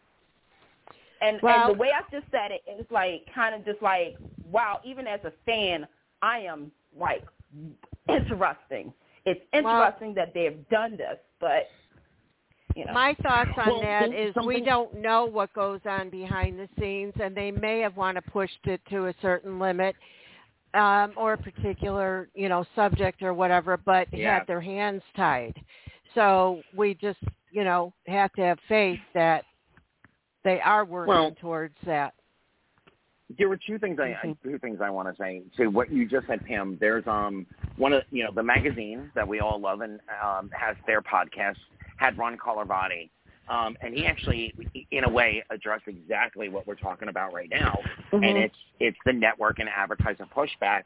And, well, and the way I just said it, it's like kind of just like, wow, even as a fan, I am like interesting. It's interesting well, that they have done this, but you know. My thoughts on well, that is we don't know what goes on behind the scenes, and they may have want to pushed it to a certain limit um, or a particular, you know, subject or whatever, but yeah. had their hands tied. So we just, you know, have to have faith that they are working well, towards that. There were two things I mm-hmm. two things I want to say to what you just said, Pam. There's um one of you know the magazine that we all love and um, has their podcast had Ron Carlivati um, and he actually, in a way, addressed exactly what we're talking about right now. Mm-hmm. And it's it's the network and advertiser pushback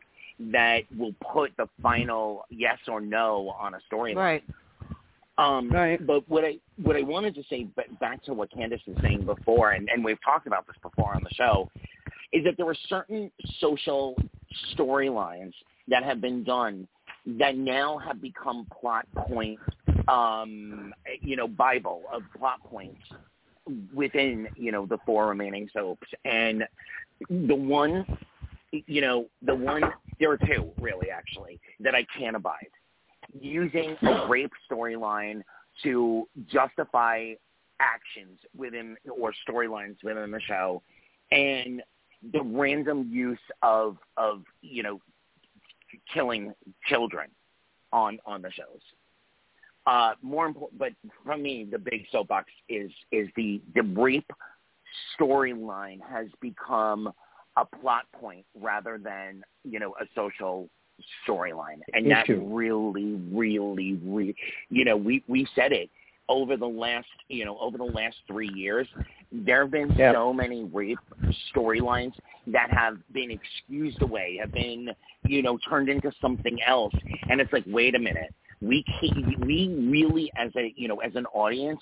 that will put the final yes or no on a storyline. Right. Um, right. But what I what I wanted to say, back to what Candace was saying before, and, and we've talked about this before on the show, is that there were certain social storylines that have been done that now have become plot point um, you know, Bible of plot points within, you know, the four remaining soaps. And the one, you know, the one, there are two really actually that I can't abide. Using a rape storyline to justify actions within or storylines within the show. And the random use of of you know killing children on on the shows. Uh, more important, but for me, the big soapbox is is the the rape storyline has become a plot point rather than you know a social storyline, and that really, really, really, you know, we we said it over the last you know over the last three years. There have been yep. so many rape storylines that have been excused away, have been you know turned into something else, and it's like, wait a minute we we really as a you know as an audience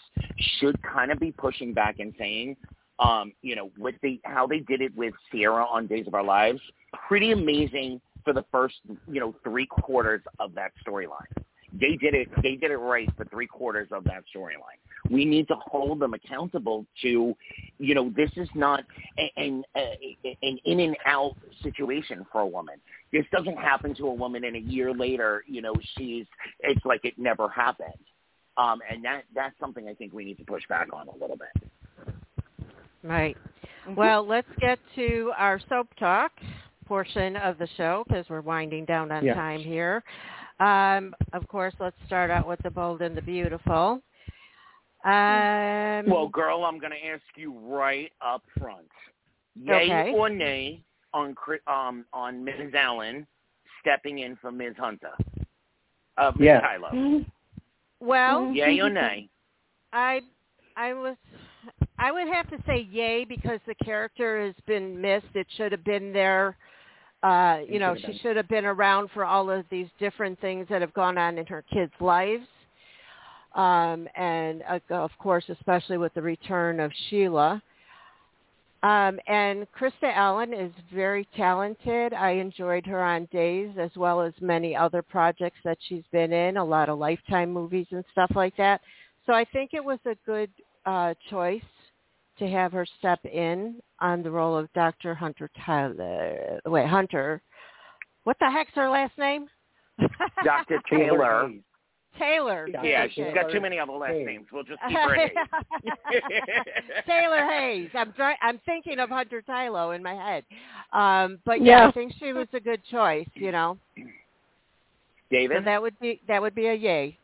should kind of be pushing back and saying um you know what they how they did it with Ciara on Days of Our Lives pretty amazing for the first you know three quarters of that storyline. They did it they did it right for three quarters of that storyline. We need to hold them accountable to you know this is not an an in and out situation for a woman. This doesn't happen to a woman and a year later you know she's it's like it never happened. Um and that that's something i think we need to push back on a little bit. Right. Mm-hmm. well let's get to our soap talk portion of the show because we're winding down on yeah. time here um, of course, let's start out with the bold and the beautiful. Um, well, girl, I'm going to ask you right up front. Yay okay. or nay on um, on Ms. Allen stepping in for Ms. Hunter? Uh, Ms. Yeah. Tyler. Well, yay or nay? I I was I would have to say yay because the character has been missed. It should have been there uh, you know, she should have been around for all of these different things that have gone on in her kids' lives. Um, and uh, of course, especially with the return of Sheila. Um, and Krista Allen is very talented. I enjoyed her on Days as well as many other projects that she's been in, a lot of Lifetime movies and stuff like that. So I think it was a good uh, choice to have her step in on the role of Dr. Hunter Tyler. Wait, Hunter. What the heck's her last name? (laughs) Dr. (laughs) Taylor. Taylor. Yeah, she's got too many other last names. We'll just (laughs) keep her Taylor Hayes. I'm trying. I'm thinking of Hunter Tylo in my head. Um, but yeah, yeah, I think she was a good choice. You know. David. So that would be that would be a yay.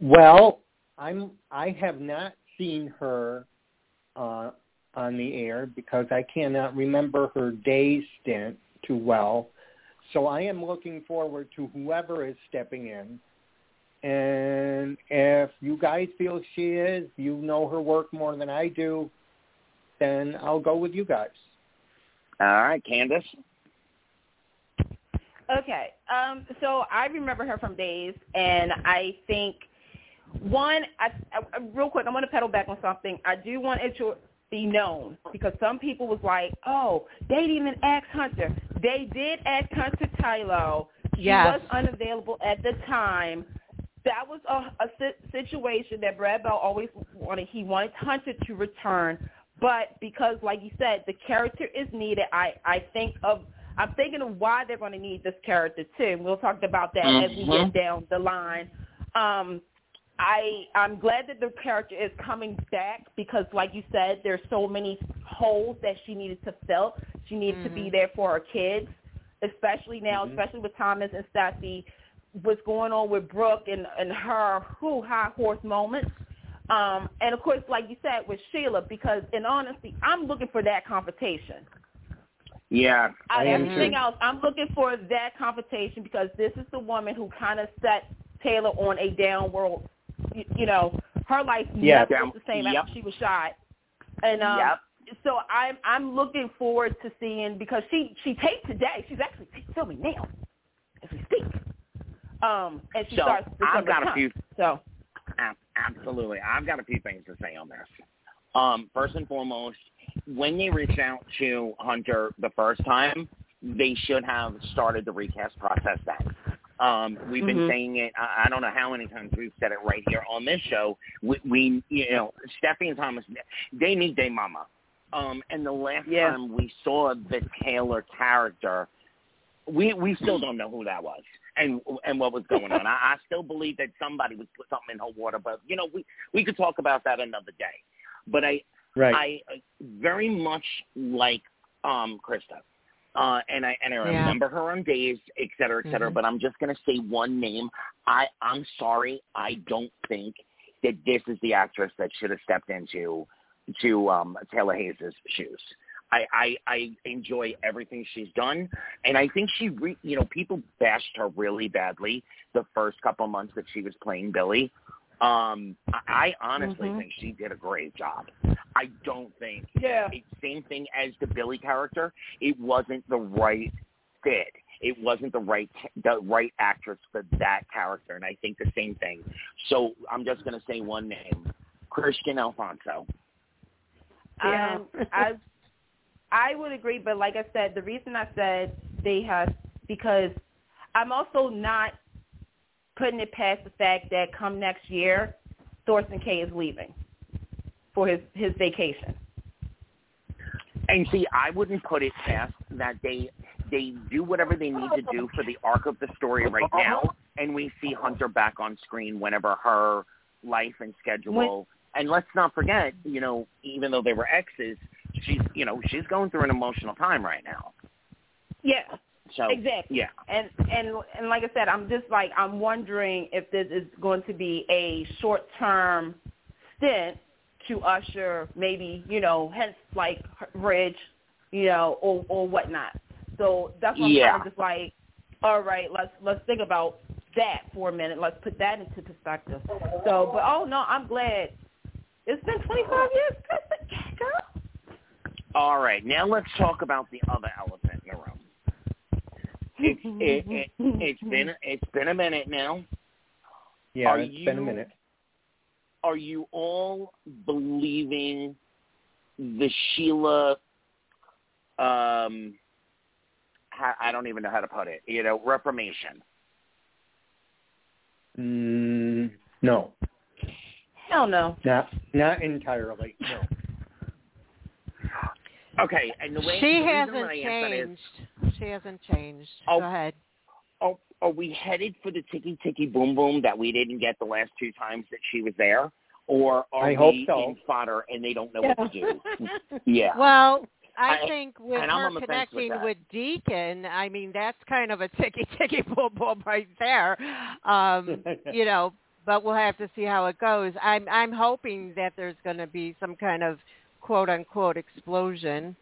Well, I'm. I have not seen her uh, on the air because I cannot remember her day stint too well. So I am looking forward to whoever is stepping in. And if you guys feel she is, you know her work more than I do, then I'll go with you guys. All right, Candace. Okay. Um, so I remember her from Days, and I think one, I, I, real quick, I'm going to pedal back on something. I do want it to be known because some people was like, oh, they didn't even ask Hunter. They did ask Hunter Tylo. He Yes. was unavailable at the time. That was a, a si- situation that Brad Bell always wanted. He wanted Hunter to return, but because, like you said, the character is needed. I I think of I'm thinking of why they're going to need this character too. And we'll talk about that as we get down the line. Um, I I'm glad that the character is coming back because, like you said, there's so many holes that she needed to fill. She needed to be there for her kids, especially now, Mhm. especially with Thomas and Steffi. What's going on with Brooke and and her who high horse moments. Um, and of course, like you said, with Sheila, because in honesty, I'm looking for that confrontation. Yeah. Out I am everything too. else, I'm looking for that confrontation because this is the woman who kind of set Taylor on a downward. You, you know, her life Yeah. never Down- was the same yep. after she was shot. And um, Yep. so I'm I'm looking forward to seeing because she she taped today. She's actually filming now as we speak. Um, and she So, starts I've December got a few- So Absolutely. I've got a few things to say on this. Um, first and foremost, when they reached out to Hunter the first time, they should have started the recast process then. Um, we've been Mhm. saying it. I, I don't know how many times we've said it right here on this show. We, we you know, Stephanie and Thomas, they need their mama. Um, and the last Yeah. time we saw the Taylor character, we we still don't know who that was and and what was going on. I, I still believe that somebody was put something in her water, but you know we we could talk about that another day. But I Right. I uh, very much like um Krista. Uh, and I and I Yeah. remember her on Days, et cetera, et cetera. Mhm. But I'm just gonna say one name. I I'm sorry, I don't think that this is the actress that should have stepped into to um Taylor Hayes' shoes. I, I I enjoy everything she's done, and I think she, re, you know, people bashed her really badly the first couple months that she was playing Billy. Um, I, I honestly Mhm. think she did a great job. I don't think yeah, it's same thing as the Billy character. It wasn't the right fit. It wasn't the right the right actress for that character, and I think the same thing. So I'm just gonna say one name, Kristian Alfonso. Yeah. (laughs) Um, I I would agree, but like I said, the reason I said they have because I'm also not putting it past the fact that come next year, Thorsten Kaye is leaving for his his vacation. And see, I wouldn't put it past that they they do whatever they need to do for the arc of the story right now, and we see Hunter back on screen whenever her life and schedule. and let's not forget, you know, even though they were exes, she's you know she's going through an emotional time right now. Yeah, So exactly. yeah, And and and like I said, I'm just like I'm wondering if this is going to be a short term stint to usher maybe you know hence like Ridge, you know, or or whatnot. So that's what I'm Yeah. kind of just like, all right, let's let's think about that for a minute. Let's put that into perspective. So, but oh no, I'm glad. It's been 25 years, girl. All right, now let's talk about the other elephant in the room. It's it, it, it's been it's been a minute now. yeah, are it's been a you- minute. Are you all believing the Sheila? Um, ha- I don't even know how to put it. You know, reformation. Mm, no, Hell no. not not entirely. No. Okay, and the way She the reason hasn't that I ask that is, changed. She hasn't changed. Oh. Go ahead. are, are we headed for the ticky ticky boom boom that we didn't get the last two times that she was there, or are I we hope so. in fodder and they don't know what to do? Yeah. (laughs) (laughs) Well, I, I- think with and I'm her on with connecting with, Deacon, I mean that's kind of a ticky (laughs) ticky boom boom right there. Um, you know, but we'll have to see how it goes. I'm I'm hoping that there's going to be some kind of quote unquote explosion.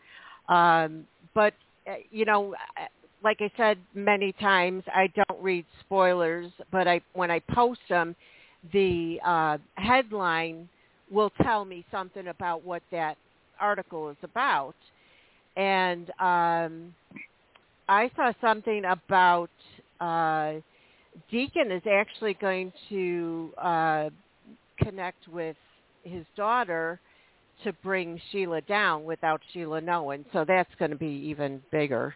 Um, but uh, you know, uh, like I said many times, I don't read spoilers, but I when I post them, the uh, headline will tell me something about what that article is about. And um, I saw something about uh, Deacon is actually going to uh, connect with his daughter to bring Sheila down without Sheila knowing. So that's going to be even bigger.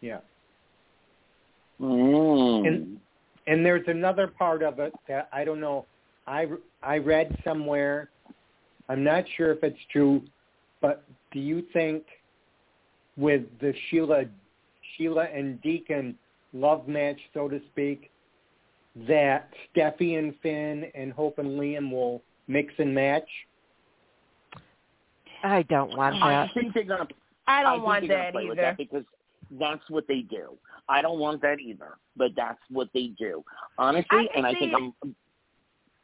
Yeah. Mm. And and there's another part of it that I don't know. I I read somewhere. I'm not sure if it's true, but do you think with the Sheila Sheila and Deacon love match, so to speak, that Steffi and Finn and Hope and Liam will mix and match? I don't want I think they're gonna. I I don't think want gonna that play with either. that because that's what they do. I don't want that either, but that's what they do. Honestly, I can and I think it. I'm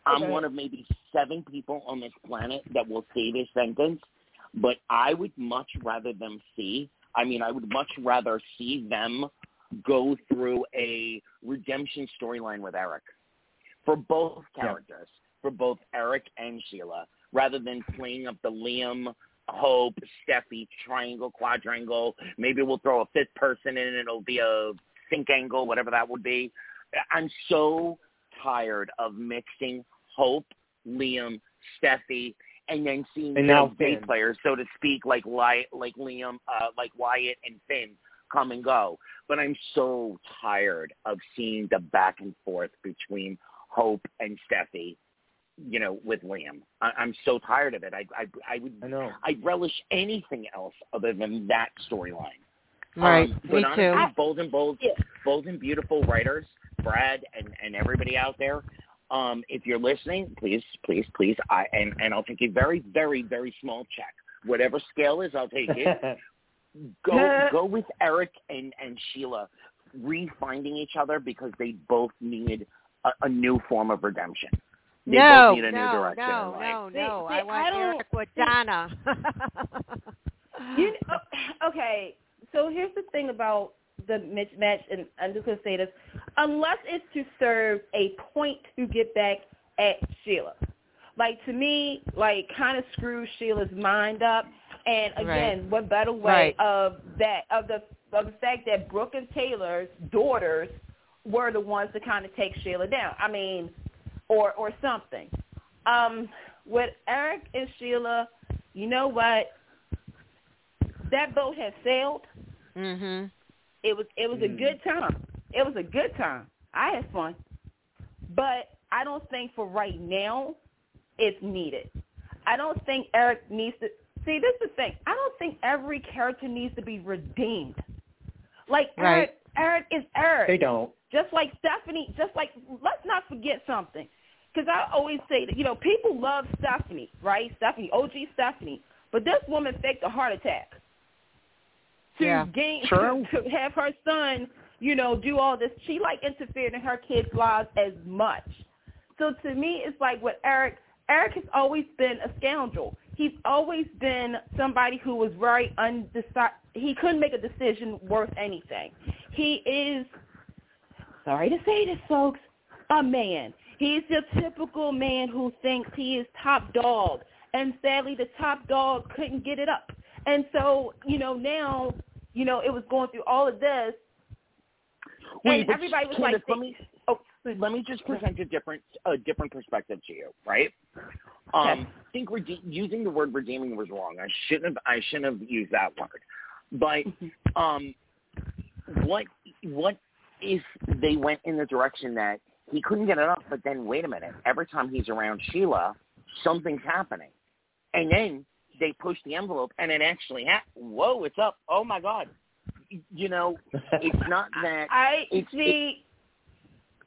I'm Okay. one of maybe seven people on this planet that will say this sentence, but I would much rather them see. I mean, I would much rather see them go through a redemption storyline with Eric for both Yeah. characters, for both Eric and Sheila, rather than playing up the Liam, Hope, Steffi triangle, quadrangle. Maybe we'll throw a fifth person in and it'll be a sync angle, whatever that would be. I'm so tired of mixing Hope, Liam, Steffi, and then seeing And now bass players, so to speak, like Ly- like Liam, uh, like Wyatt and Finn, come and go. But I'm so tired of seeing the back and forth between Hope and Steffi, you know, with Liam. I, I'm so tired of it. I, I I would I know. I relish anything else other than that storyline. Right. Um, but Me honestly, too. bold and bold, Yeah. bold and beautiful writers, Brad and and everybody out there. Um, if you're listening, please, please, please, I and and I'll take a very, very, very small check. Whatever scale is, I'll take it. (laughs) go go with Eric and and Sheila refinding each other because they both need a, a new form of redemption. They no, both need a new no, direction. no, in life. no, See- no. see, I I want don't- Eric with Donna. You (laughs) know, okay, so here's the thing about the mismatch, and I'm just gonna say this: unless it's to serve a point to get back at Sheila, like to me, like kind of screw Sheila's mind up. And again, Right. what better way Right. of that of the of the fact that Brooke and Taylor's daughters were the ones to kind of take Sheila down. I mean, or or something. Um, with Eric and Sheila, you know what? That boat has sailed. mhm. It was it was a Mm. good time. It was a good time. I had fun. But I don't think for right now it's needed. I don't think Eric needs to see this is the thing. I don't think every character needs to be redeemed. Like Right. Eric Eric is Eric. they don't. Just like Stephanie, just like let's not forget something, because I always say that you know people love Stephanie, right? Stephanie, OG Stephanie, but this woman faked a heart attack to Yeah. gain (laughs) True. to have her son, you know, do all this. She like interfered in her kids' lives as much. So to me, it's like what Eric. Eric has always been a scoundrel. He's always been somebody who was very undecided. He couldn't make a decision worth anything. He is sorry to say this, folks, a man. He's the typical man who thinks he is top dog. And sadly, the top dog couldn't get it up. And so, you know, now, you know, it was going through all of this. Wait, and everybody was Candace, like, let me oh, let me just present a different a different perspective to you, right? Um, Okay. I think rede- using the word redeeming was wrong. I shouldn't have I shouldn't have used that word. But um, what what if they went in the direction that he couldn't get it up, but then wait a minute, every time he's around Sheila, something's happening, and then they push the envelope, and it actually ha- whoa, it's up. Oh my God, you know, it's (laughs) not that. I It's- see.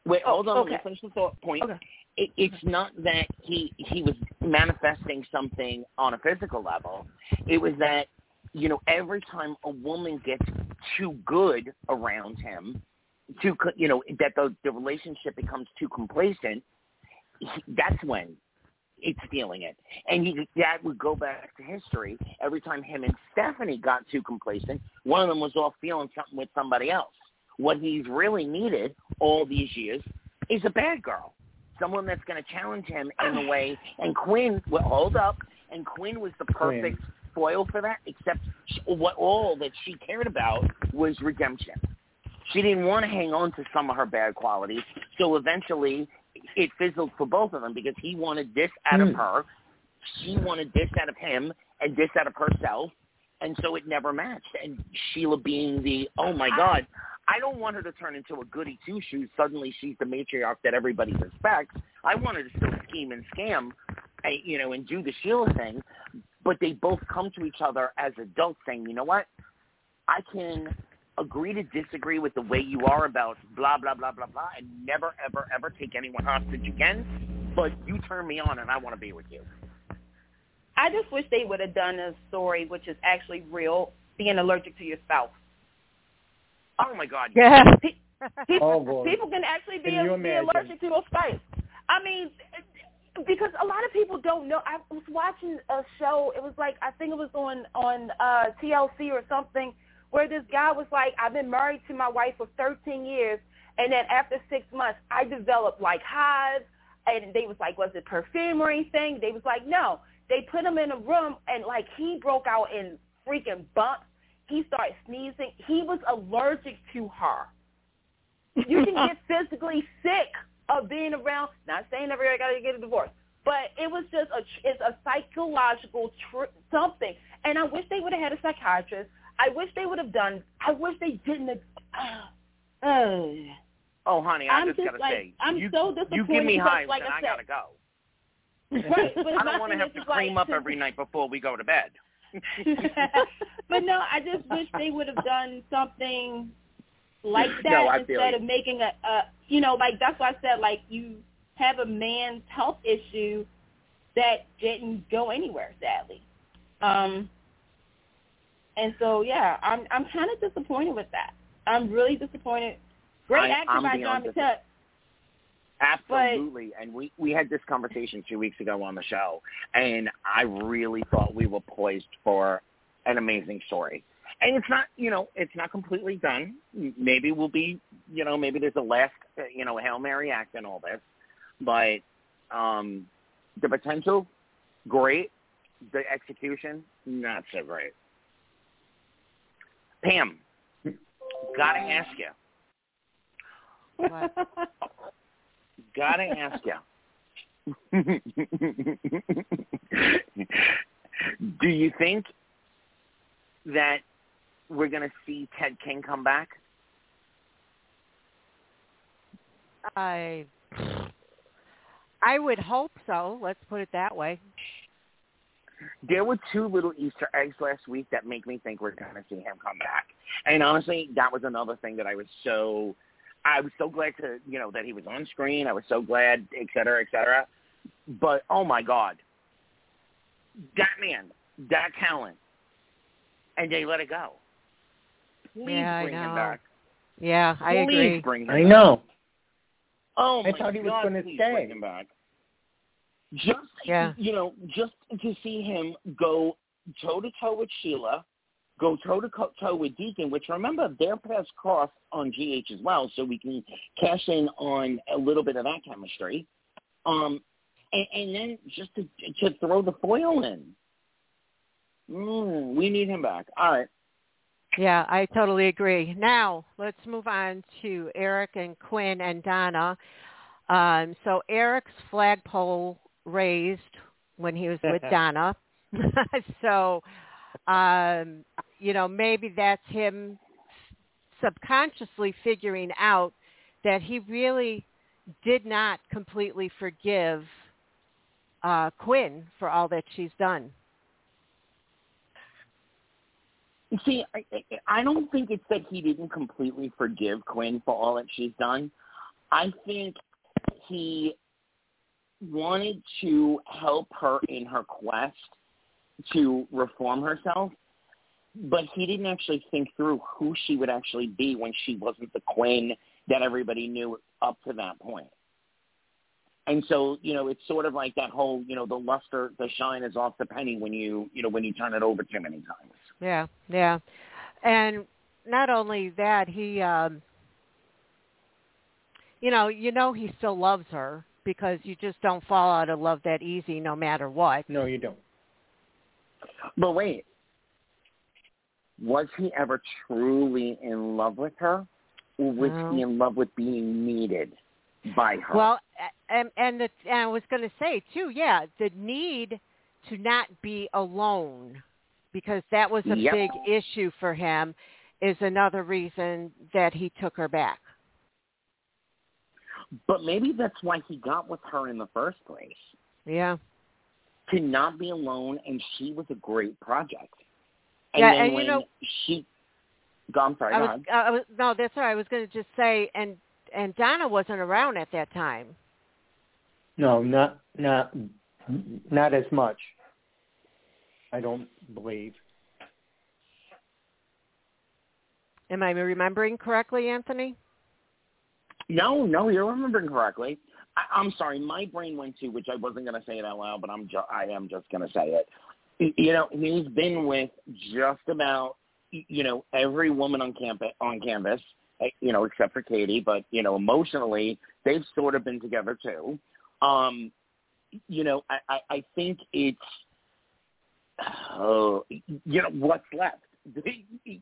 Wait, Oh, hold on. Let okay. me finish the thought point. Okay. It, it's not that he he was manifesting something on a physical level. It was that you know every time a woman gets too good around him, too you know that the the relationship becomes too complacent. he- That's when it's feeling it, and he, that would go back to history. Every time him and Stephanie got too complacent, one of them was off feeling something with somebody else. What he's really needed all these years is a bad girl, someone that's going to challenge him in a way. And Quinn, well, hold up, and Quinn was the perfect foil for that, except she, what all that she cared about was redemption. She didn't want to hang on to some of her bad qualities, so eventually it fizzled for both of them because he wanted this out of her, she wanted this out of him, and this out of herself, and so it never matched. And Sheila being the oh my god, I don't want her to turn into a goody two shoes. Suddenly she's the matriarch that everybody respects. I want her to still scheme and scam, uh, you know, and do the Sheila thing. But they both come to each other as adults, saying, you know what, I can agree to disagree with the way you are about blah blah blah blah blah, and never ever ever take anyone hostage again. But you turn me on, and I want to be with you. I just wish they would have done a story which is actually real, being allergic to your spouse. Oh my God! Yeah. People, Oh, boy. people can actually be, Can be allergic to a spice. I mean, because a lot of people don't know. I was watching a show. It was like I think it was on on uh TLC or something, where this guy was like, "I've been married to my wife for 13 years, and then after six months, I developed like hives." And they was like, "Was it perfume or anything?" They was like, "No." They put him in a room, and like he broke out in freaking bumps. He started sneezing. He was allergic to her. You can get (laughs) physically sick of being around. Not saying everybody got to get a divorce, but it was just a it's a psychological tr- something. And I wish they would have had a psychiatrist. I wish they would have done. I wish they didn't. Uh, uh, Oh, honey, I I'm just, just gotta like- say, I'm you, so you disappointed give me hives, like and I I gotta go. right, but (laughs) I don't want to have to is like, cream up every (laughs) night before we go to bed. (laughs) but no, I just wish they would have done something like that No, instead of making a, a, you know, like that's why I said like you have a man's health issue that didn't go anywhere, sadly. Um, and so yeah, I'm I'm kind of disappointed with that. I'm really disappointed. Great I- actor by beyond John Matette. Absolutely. and we we had this conversation two weeks ago on the show, and I really thought we were poised for an amazing story. And it's not, you know, it's not completely done. Maybe we'll be, you know, maybe there's a last, uh, you know, hail mary act in all this, but um, the potential, great. The execution, not so great. Pam, gotta ask you. Gotta ask you. Do you think that we're going to see Ted King come back? I I would hope so. Let's put it that way. There were two little Easter eggs last week that make me think we're going to see him come back. And honestly, that was another thing that I was so I was so glad to, you know, that he was on screen. I was so glad, et cetera, et cetera. But oh my God, that man, that talent, and they let it go. Please Yeah, I bring him know. back. Yeah, I Please agree. bring him I back. know. Oh I thought he was God, gonna stay. Bring him back. Just Yeah. you know, just to see him go toe to toe with Sheila, go toe to toe with Deacon, which remember their paths crossed on GH as well, so we can cash in on a little bit of that chemistry. Um, and, and then just to to throw the foil in. Mm, we need him back. All right. Yeah, I totally agree. Now, let's move on to Eric and Quinn and Donna. Um, so Eric's flagpole raised when he was with Donna. (laughs) so, um, you know, maybe that's him subconsciously figuring out that he really did not completely forgive uh, Quinn for all that she's done. See, I, I- I don't think it's that he didn't completely forgive Quinn for all that she's done. I think he wanted to help her in her quest to reform herself, but he didn't actually think through who she would actually be when she wasn't the Quinn that everybody knew up to that point. And so, you know, it's sort of like that whole, you know, the luster, the shine is off the penny when you, you know, when you turn it over too many times. Yeah, yeah. And not only that, he um you know, you know he still loves her because you just don't fall out of love that easy no matter what. No, you don't. But wait, was he ever truly in love with her, or was No. he in love with being needed by her? Well, and and, the, and I was going to say too, yeah, the need to not be alone because that was a Yep. big issue for him is another reason that he took her back. But maybe that's why he got with her in the first place. Yeah. To not be alone, and she was a great project. And Yeah, then and you when know- she, go, I'm sorry, I was. Uh, I was no, that's all right. I was going to just say and and Donna wasn't around at that time. No, not not not as much. I don't believe. Am I remembering correctly, Anthony? No, no, you're remembering correctly. I, I'm sorry, my brain went to which I wasn't going to say it out loud, but I'm ju- I am just going to say it. You know, he's been with just about you know every woman on campus on campus, eh, you know, except for Katie. But you know, emotionally, they've sort of been together too. Um, you know, I, I, I think it's (sighs) oh, you know what's left.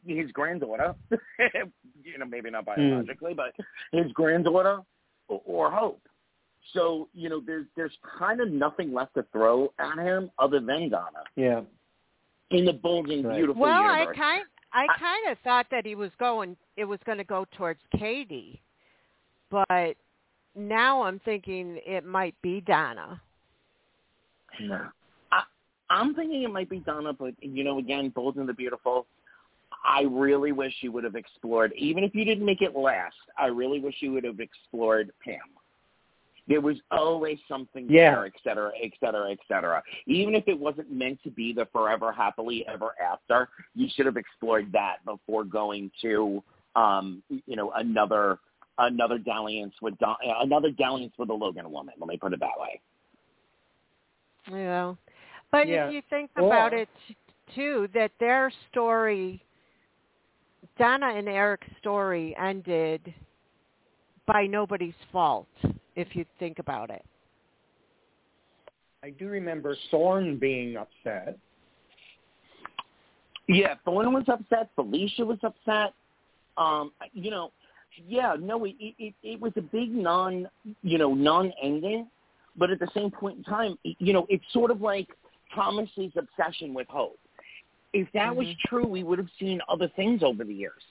His granddaughter, (laughs) you know, maybe not hmm. biologically, but his granddaughter or, or Hope. So you know, there's there's kind of nothing left to throw at him other than Donna Yeah. in the bulging, Right. beautiful Well, I kind I I- kind of thought that he was going it was going to go towards Katie, but now I'm thinking it might be Donna. No. I, I'm thinking it might be Donna, but you know, again, Bold and the Beautiful. I really wish you would have explored, even if you didn't make it last. I really wish you would have explored Pam. There was always something Yeah. there, et cetera, et cetera, et cetera. Even if it wasn't meant to be the forever happily ever after, you should have explored that before going to, um, you know, another another dalliance with Don, another dalliance with a Logan woman. Let me put it that way. You know, but Yeah. if you think about Or- it too, that their story, Donna and Eric's story, ended by nobody's fault. If you think about it. I do remember Thorne being upset. Yeah, Thorne was upset. Felicia was upset. Um, you know, yeah, no, it, it it was a big non, you know, non-ending, but at the same point in time, you know, it's sort of like Thomas's obsession with hope. If that was Mhm. true, we would have seen other things over the years.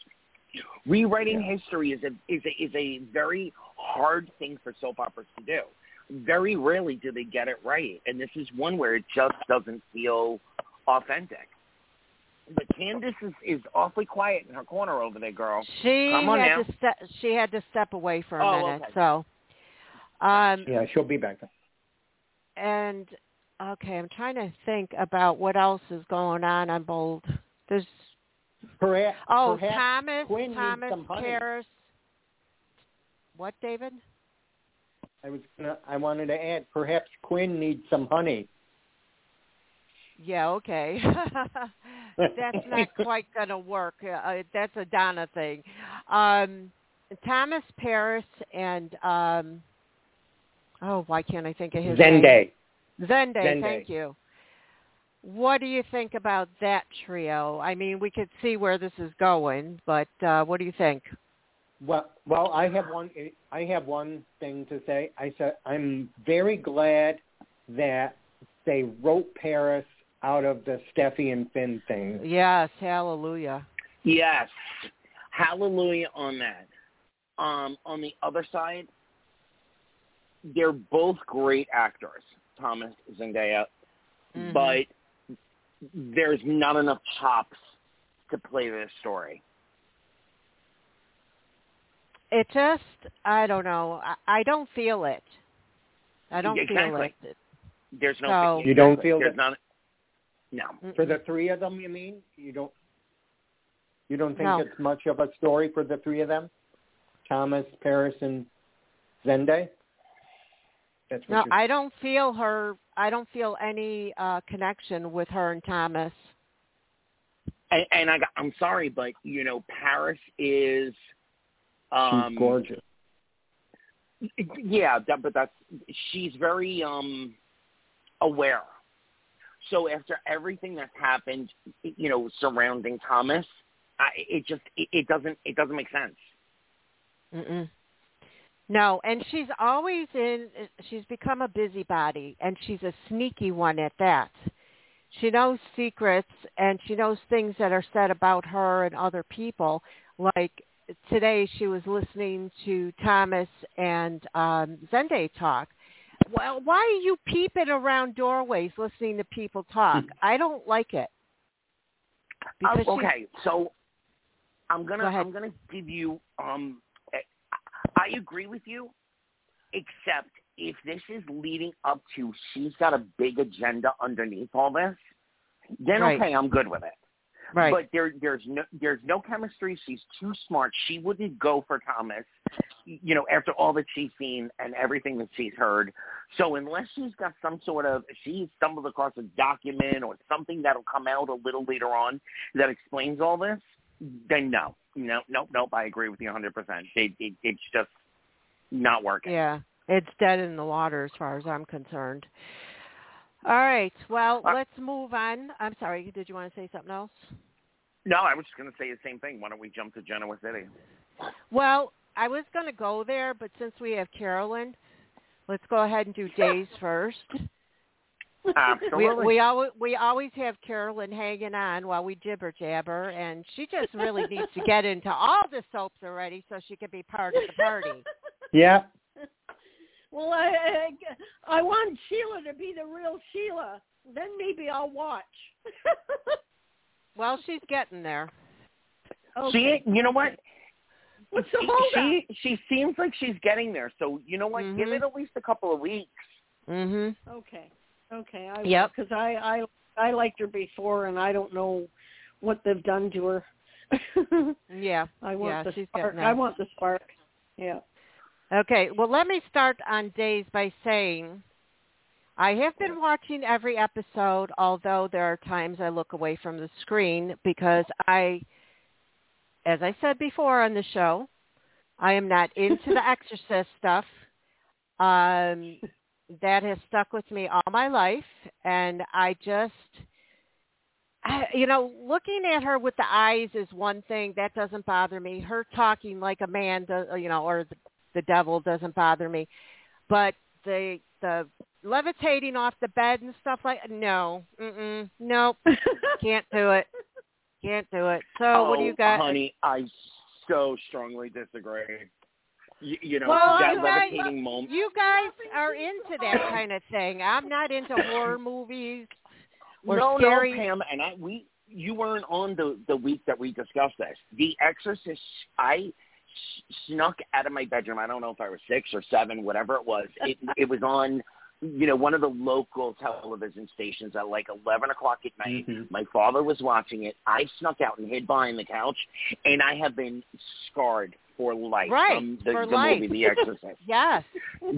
Rewriting history is a is a is a very hard thing for soap operas to do. Very rarely do they get it right, and this is one where it just doesn't feel authentic. But Candace is, is awfully quiet in her corner over there, girl. She Come on had now. to step. She had to step away for a Oh, minute. okay. So, um, Yeah, she'll be back. and okay, I'm trying to think about what else is going on on Bold. There's Perhaps, oh perhaps Thomas, Quinn Thomas. Paris. What, David? I was gonna, I wanted to add, perhaps Quinn needs some honey. Yeah, okay. (laughs) that's not (laughs) quite going to work. Uh, that's a Donna thing. Um, Thomas Paris and um, oh, why can't I think of his name? Zende. Zende, Zende. thank you. What do you think about that trio? I mean, we could see where this is going, but uh, what do you think? Well, well, I have one. I have one thing to say. I said I'm very glad that they wrote Paris out of the Steffy and Finn thing. Yes, hallelujah. Yes. Hallelujah on that. Um, on the other side, they're both great actors, Thomas Zendaya, Mhm. but there's not enough chops to play this story. It just, I don't know. I, I don't feel it. I don't Exactly. feel it. There's no So- You don't feel there's that not no. for the three of them. You mean you don't? You don't think No. it's much of a story for the three of them? Thomas, Paris, and Zende. That's what No, you're I don't feel her. I don't feel any uh connection with her and Thomas. And, and I, I'm sorry, but you know, Paris is um She's gorgeous. Yeah, that, but that's she's very um aware. So after everything that's happened, you know, surrounding Thomas, I, it just it, it doesn't it doesn't make sense. Mm-mm. No, and she's always in. She's become a busybody, and she's a sneaky one at that. She knows secrets, and she knows things that are said about her and other people. Like today, she was listening to Thomas and um, Zende talk. Well, why are you peeping around doorways listening to people talk? I don't like it. Uh, okay, so I'm gonna Go I'm gonna give you um I agree with you, except if this is leading up to she's got a big agenda underneath all this, then Right. okay, I'm good with it. Right. But there there's no there's no chemistry. She's too smart. She wouldn't go for Thomas, you know, after all that she's seen and everything that she's heard. So unless she's got some sort of she stumbled across a document or something that'll come out a little later on that explains all this, then no. No, nope, nope. I agree with you 100%. It, it, it's just not working. Yeah, it's dead in the water as far as I'm concerned. All right. Well, Uh, let's move on. I'm sorry. Did you want to say something else? No, I was just going to say the same thing. Why don't we jump to Genoa City? Well, I was going to go there, but since we have Carolyn, let's go ahead and do days (laughs) first. (laughs) We Absolutely. we always we always have Carolyn hanging on while we jibber jabber, and she just really needs to get into all the soaps already so she can be part of the party. (laughs) Yeah. Well, I, I I want Sheila to be the real Sheila. Then maybe I'll watch. (laughs) Well, she's getting there. okay. She, you know what? What's the holdup? she she seems like she's getting there. So you know what? Give Mhm. it at least a couple of weeks. Mhm. Okay. Okay. I Yep. Because I I I liked her before, and I don't know what they've done to her. (laughs) Yeah. I want yeah, the spark. I want the spark. Yeah. Okay, well, let me start on days by saying I have been watching every episode, although there are times I look away from the screen because I, as I said before on the show, I am not into the (laughs) exorcist stuff. Um, that has stuck with me all my life, and I just, I, you know, looking at her with the eyes is one thing that doesn't bother me. Her talking like a man, does, you know, or the the devil doesn't bother me. But the the levitating off the bed and stuff like no, mm-mm, nope, can't do it, can't do it. So what do you Oh, got? honey? I so strongly disagree. You, you know Well, that you guys- levitating moment. You guys are into that kind of thing. I'm not into horror movies or no, scary. no, Pam, and I we you weren't on the the week that we discussed this. The Exorcist, I snuck out of my bedroom. I don't know if I was six or seven, whatever it was. It (laughs) it was on, you know, one of the local television stations at like eleven o'clock at night. Mhm. My father was watching it. I snuck out and hid behind the couch, and I have been scarred for life Right, from the, for the life. movie The (laughs) Exorcist. Yes.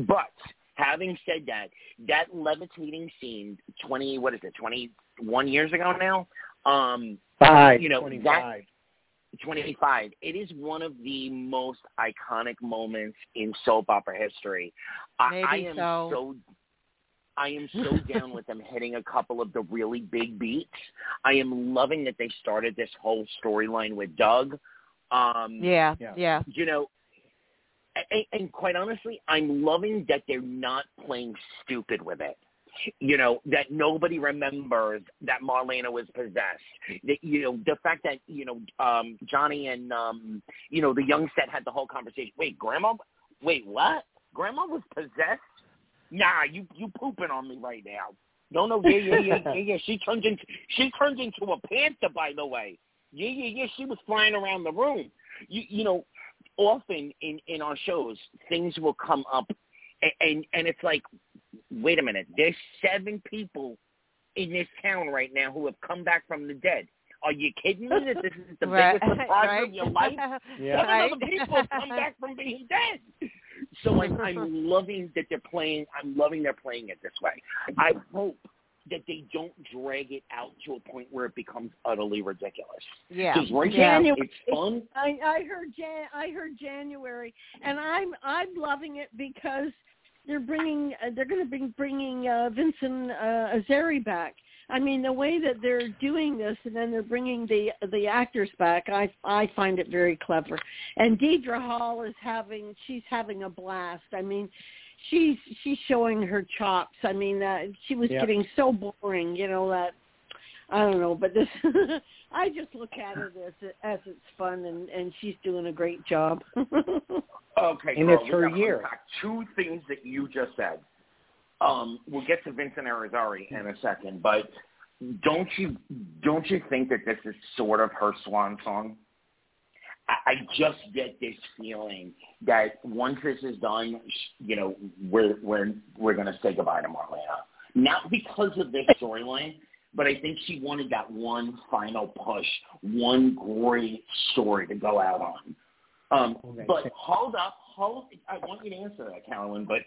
But having said that, that levitating scene, twenty what is it, twenty one years ago now, um, Five. You know, 25. twenty five. It is one of the most iconic moments in soap opera history. I, Maybe I am so. I am so (laughs) down with them hitting a couple of the really big beats. I am loving that they started this whole storyline with Doug. Um, Yeah. Yeah. Yeah. you know, and, and quite honestly, I'm loving that they're not playing stupid with it. You know, that nobody remembers that Marlena was possessed. That, you know, the fact that, you know, um, Johnny and, um, you know, the young set had the whole conversation. Wait, Grandma? Wait, what? Grandma was possessed? Nah, you you pooping on me right now. No, no, yeah, yeah, yeah, yeah, yeah. (laughs) She turned into she turned into a panther, by the way. Yeah, yeah, yeah. She was flying around the room. You you know, often in in our shows things will come up and and, and it's like wait a minute there's seven people in this town right now who have come back from the dead are you kidding me that this is the (laughs) right. biggest surprise right. of your life (laughs) Yeah. seven Right. other people have come back from being dead so I'm, I'm (laughs) loving that they're playing i'm loving they're playing it this way i hope that they don't drag it out to a point where it becomes utterly ridiculous Yeah. because right yeah. now it's fun I I heard Jan I heard January, and I'm I'm loving it because they're bringing uh, they're going to be bringing uh, Vincent uh, Azeri back, I mean, the way that they're doing this, and then they're bringing the the actors back, I I find it very clever. And Deidre Hall is having she's having a blast. I mean, she's she's showing her chops. I mean, uh, she was Yep. getting so boring, you know that. I don't know, but this (laughs) I just look at it as as it's fun, and and she's doing a great job. (laughs) Okay, And Carl, it's her year. Two things that you just said. Um, we'll get to Vincent Irizarry in a second, but don't you don't you think that this is sort of her swan song? I, I just get this feeling that once this is done, sh- you know, we're we're we're going to say goodbye to Marlena. Not because of this storyline, but I think she wanted that one final push, one great story to go out on. Um, Okay. but hold up, hold. I want you to answer that, Carolyn. But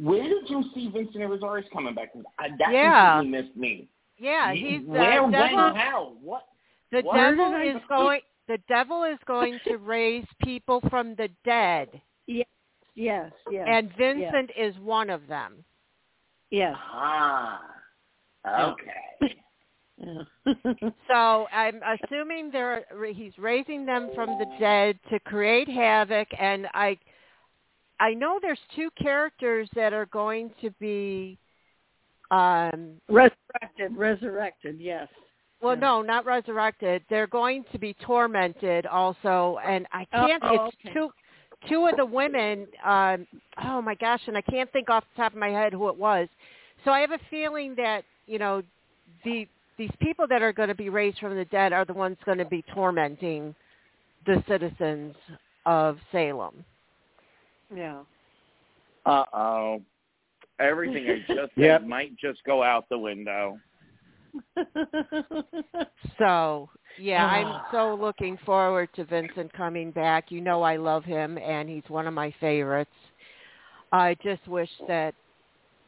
where did you see Vincent Irizarry's coming back? 'Cause I, that Yeah. completely missed me. Yeah, You- he's the where, when, devil. how, what? The What? devil Where did I is going. The devil is going to (laughs) raise people from the dead, yes, yes, yes, and Vincent is one of them. yes. Ah, okay. (laughs) So I'm assuming they're he's raising them from the dead to create havoc, and I I know there's two characters that are going to be. Um, resurrected, resurrected. Yes. Well, Yeah. no, not resurrected. They're going to be tormented also, and I Oh, can't. oh, it's okay. two two of the women. Um, oh my gosh, and I can't think off the top of my head who it was. So I have a feeling that you know the these people that are going to be raised from the dead are the ones going to be tormenting the citizens of Salem. Yeah. Uh oh. Everything I just said (laughs) Yep. might just go out the window. (laughs) So yeah, I'm ah. so looking forward to Vincent coming back. You know I love him and he's one of my favorites. I just wish that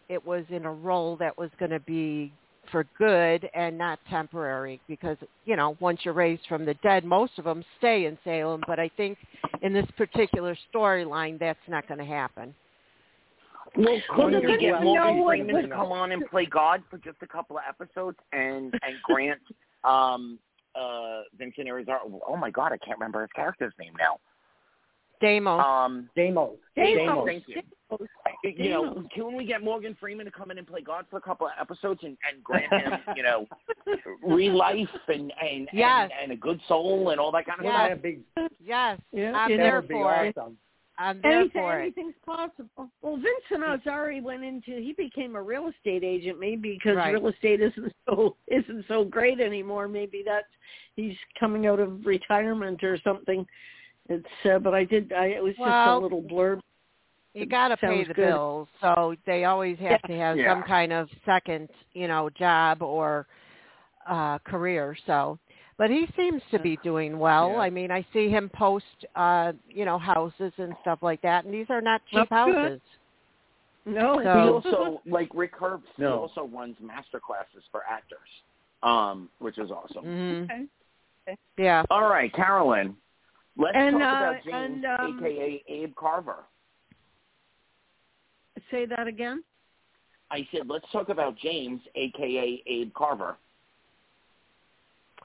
it was in a role that was going to be for good and not temporary because you know once you're raised from the dead most of them stay in Salem but I think in this particular storyline that's not going to happen. Well, couldn't Well, we get Morgan Freeman to come on and play God for just a couple of episodes and and grant um uh Vincent Irizarry oh my god, I can't remember his character's name now. Deimos. Um Deimos. Deimos. Thank you. Deimos. you know, can we get Morgan Freeman to come in and play God for a couple of episodes and, and grant him, (laughs) you know, relife and and, Yes. and and a good soul and all that kind of Yes. stuff? That'd yes, Yeah, I'm yeah. there that be for it. awesome. I'm there Anything, for it. anything's possible. Well, Vincent Azari went into he became a real estate agent maybe because Right. real estate isn't (laughs) so isn't so great anymore. Maybe that's he's coming out of retirement or something. It's uh, but I did I it was just a little blurb. you got to pay the good. bills, so they always have Yeah. to have Yeah. some kind of second, you know, job or uh career. So, but he seems to be doing well. Yeah. I mean, I see him post, uh, you know, houses and stuff like that, and these are not cheap That's good. houses. No, He also, like Rick Hearst, he also runs master classes for actors, um, which is awesome. hmm Okay. Yeah. All right, Carolyn, let's And, talk uh, about James, and, um, aka Abe Carver. say that again. I said, let's talk about James, aka Abe Carver.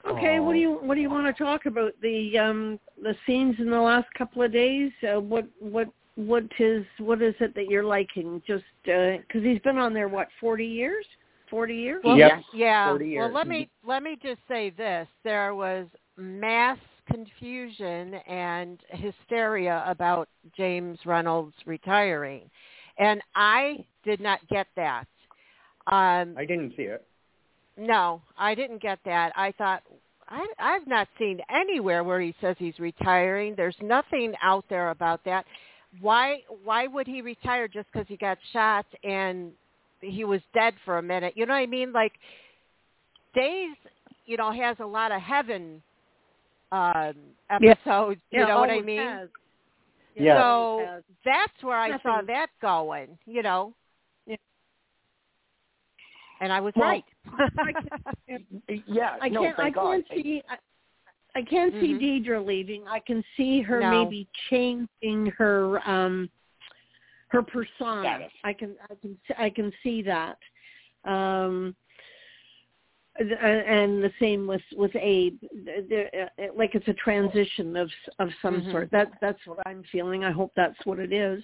Okay, what do you what do you want to talk about the um the scenes in the last couple of days? Uh, what what what is what is it that you're liking? Just because he's been on there what forty years? Forty years? Well, Yep. yeah. 40 Well, let me let me just say this: there was mass confusion and hysteria about James Reynolds retiring, and I did not get that. Um, I didn't see it. No, I didn't get that. I thought I, I've not seen anywhere where he says he's retiring. There's nothing out there about that. Why? Why would he retire just because he got shot and he was dead for a minute? You know what I mean? Like Days, you know, has a lot of heaven um Yeah. episodes. You know what I mean? has. Yeah. So that's where I saw that going. You know. And I was Well, right. (laughs) Yeah, I no, can't. I God. can't see. I, I can't see Mhm. Deidre leaving. I can see her No. maybe changing her um her persona. Status. I can. I can. I can see that. Um and the same with with Abe. They're, uh, like it's a transition of of some Mhm. sort. That that's what I'm feeling. I hope that's what it is.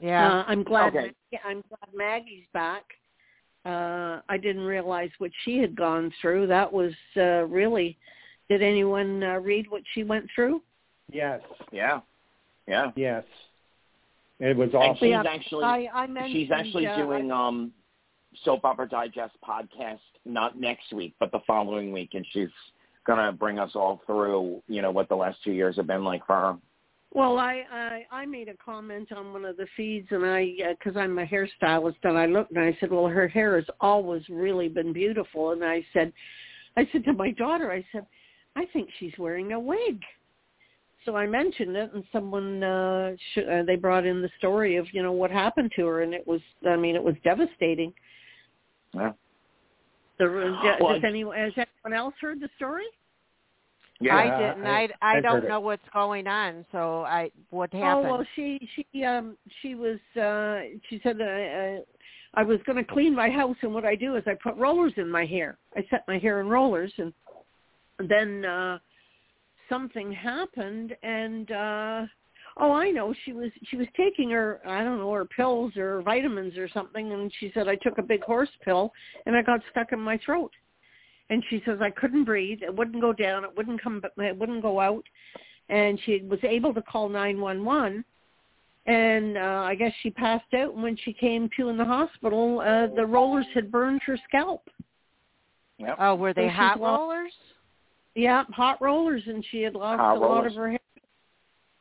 Yeah. Uh, I'm glad. Okay. I'm glad Maggie's back. Uh, I didn't realize what she had gone through. That was uh, really. Did anyone uh, read what she went through? Yes, Yeah. Yeah. yes. It was And she's Yeah, actually I, I she's actually uh, doing um soap opera digest podcast not next week but the following week and she's gonna bring us all through you know what the last two years have been like for her Well, I, I I made a comment on one of the feeds, and I because I'm a hairstylist, and I looked and I said, well, her hair has always really been beautiful, and I said, I said to my daughter, I said, I think she's wearing a wig. So I mentioned it, and someone uh, sh- uh they brought in the story of you know what happened to her, and it was I mean it was devastating. yeah The, Well, does anyone has anyone else heard the story? Yeah I didn't. I I- I I've don't heard it. know what's going on. So I what happened? Oh well, she she um she was uh she said that I, uh, I was going to clean my house, and what I do is I put rollers in my hair. I set my hair in rollers, and then uh something happened, and uh oh, I know she was she was taking her I don't know her pills or vitamins or something, and she said I took a big horse pill, and I got stuck in my throat. And she says I couldn't breathe. It wouldn't go down. It wouldn't come. It wouldn't go out and she was able to call 911 and uh, I guess she passed out and when she came to in the hospital uh, the rollers had burned her scalp. Yep. oh, were they so she's hot lost- rollers? Yeah, hot rollers and she had lost Hot a lot of her hair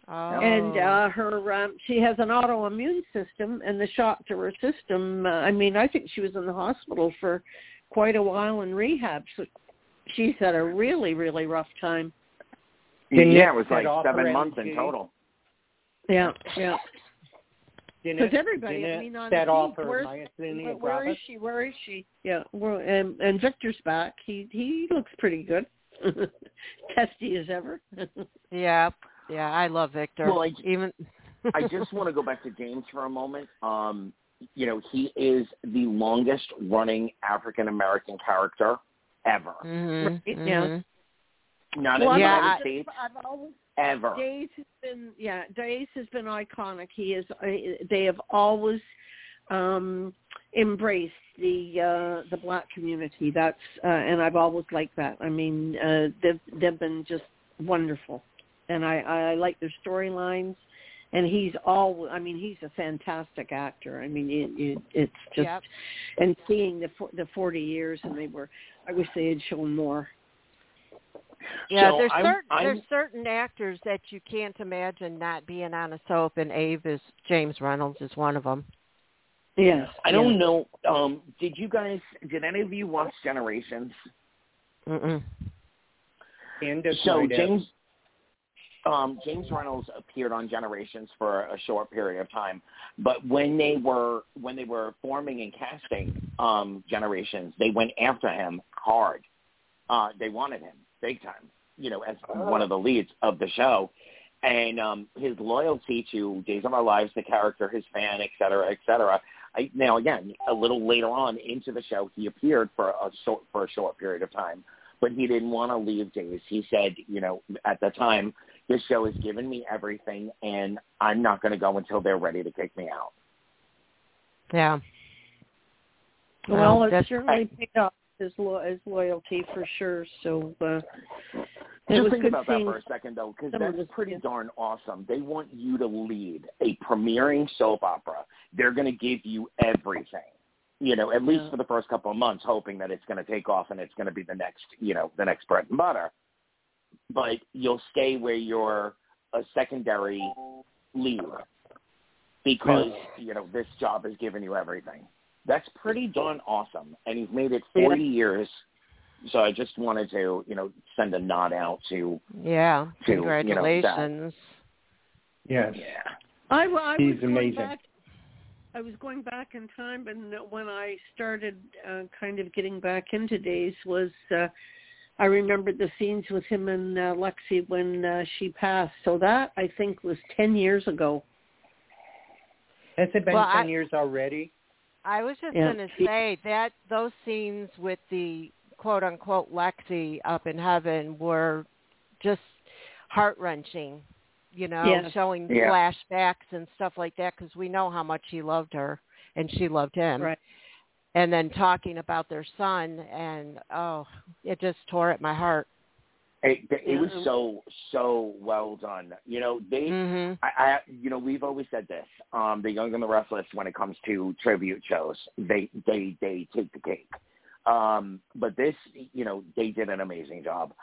Oh. and uh her um she has an autoimmune system and the shock to her system uh, I mean I think she was in the hospital for quite a while in rehab so she's had a really really rough time. Didn't yeah it it was like seven months in total Yeah, yeah. Didn't Because everybody, didn't I it mean, on set the off feed, her where's- myasthenia Where, where gravis? is she? Where is she? Yeah, well, and and Victor's back. He he looks pretty good, (laughs) testy as ever. (laughs) Yeah. Yeah, I love Victor. Well, I- Even (laughs) I just want to go back to James for a moment. Um, you know, he is the longest running African American character ever. Mhm, Right, yeah. mhm. Not Well, in the Yeah, United I- States I've always ever. Days has been yeah, Days has been iconic. He is. uh, They have always um embraced the uh the black community. That's uh, and I've always liked that. I mean, uh they've they've been just wonderful, and I I like their storylines. And he's all. I mean, he's a fantastic actor. I mean, it, it, it's just Yep. and seeing the fo- the forty years, and they were. I wish they had shown more. Yeah, So there's I'm- certain I'm- there's certain actors that you can't imagine not being on a soap, and Abe is James Reynolds is one of them. Yes, I don't know. Um, did you guys? Did any of you watch Generations? Mm-mm. Candace so might have. James um, James Reynolds appeared on Generations for a short period of time, but when they were when they were forming and casting um, Generations, they went after him hard. Uh, they wanted him big time, you know, as one of the leads of the show. And um, his loyalty to Days of Our Lives, the character, his fan, et cetera, et cetera. I, now, again, a little later on into the show, he appeared for a short for a short period of time, but he didn't want to leave Days. He said, you know, at the time, this show has given me everything, and I'm not going to go until they're ready to kick me out. Yeah. Well, Well, it's certainly paid off his lo- his loyalty for sure. So uh, it Just was think good about that for a second, though, because some of that's the- pretty yeah. darn awesome. They want you to lead a premiering soap opera. They're going to give you everything, you know, at least Yeah. for the first couple of months, hoping that it's going to take off and it's going to be the next, you know, the next bread and butter. But you'll stay where you're a secondary leader because, you know, this job has given you everything. That's pretty darn awesome. And he's made it 40 years. So I just wanted to, you know, send a nod out to Yeah. To, you know. Congratulations. Yes. Yeah. I, wa- I He's was going amazing. back. I was going back in time, and when I started uh, kind of getting back into days was uh, I remember the scenes with him and uh, Lexie when uh, she passed. So that I think was ten years ago. Has it been Well, 10 I- years already? I was just Yeah. going to say that those scenes with the quote unquote Lexie up in heaven were just heart wrenching. You know, Yes. showing Yeah. flashbacks and stuff like that because we know how much he loved her and she loved him. Right. And then talking about their son and oh, it just tore at my heart. It, it was so so well done. You know, they Mhm. I, I you know we've always said this. Um, the Young and the Restless, when it comes to tribute shows, they they they take the cake. Um, but this, you know, they did an amazing job.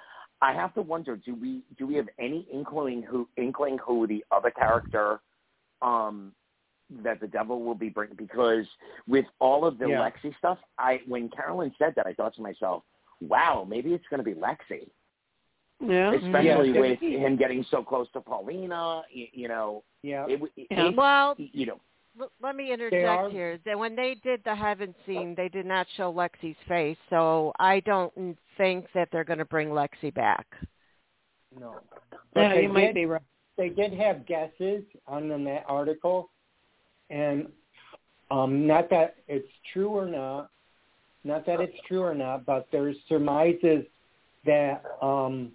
I have to wonder, do we do we have any inkling who inkling who the other character um, that the devil will be bringing? Because with all of the Yeah. Lexie stuff, I when Carolyn said that, I thought to myself, wow, maybe it's going to be Lexie Yeah. especially Yeah. with him getting so close to Paulina. You, you know, Yeah. it, it, Yeah. it- Well, you know, L- let me are- interject here. That when they did the heaven scene, they did not show Lexie's face, so I don't think that they're going to bring Lexie back. No. Yeah, But they you might be right. They did have guesses on in that article, and um, not that it's true or not, not that it's true or not, but there's surmises that um,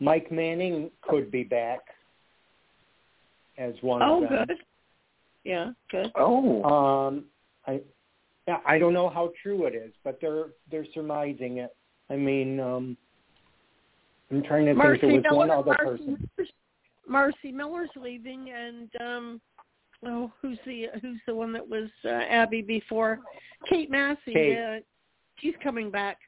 Mike Manning could be back as one Oh, of them. good. Yeah, good. oh, Um, I, yeah, I don't know how true it is, but they're they're surmising it. I mean, um, I'm trying to Marci think. There was one other Marci, person. Marci Miller's leaving, and um, oh, who's the who's the one that was uh, Abby before? Kate Mansi. Kate. Uh, she's coming back.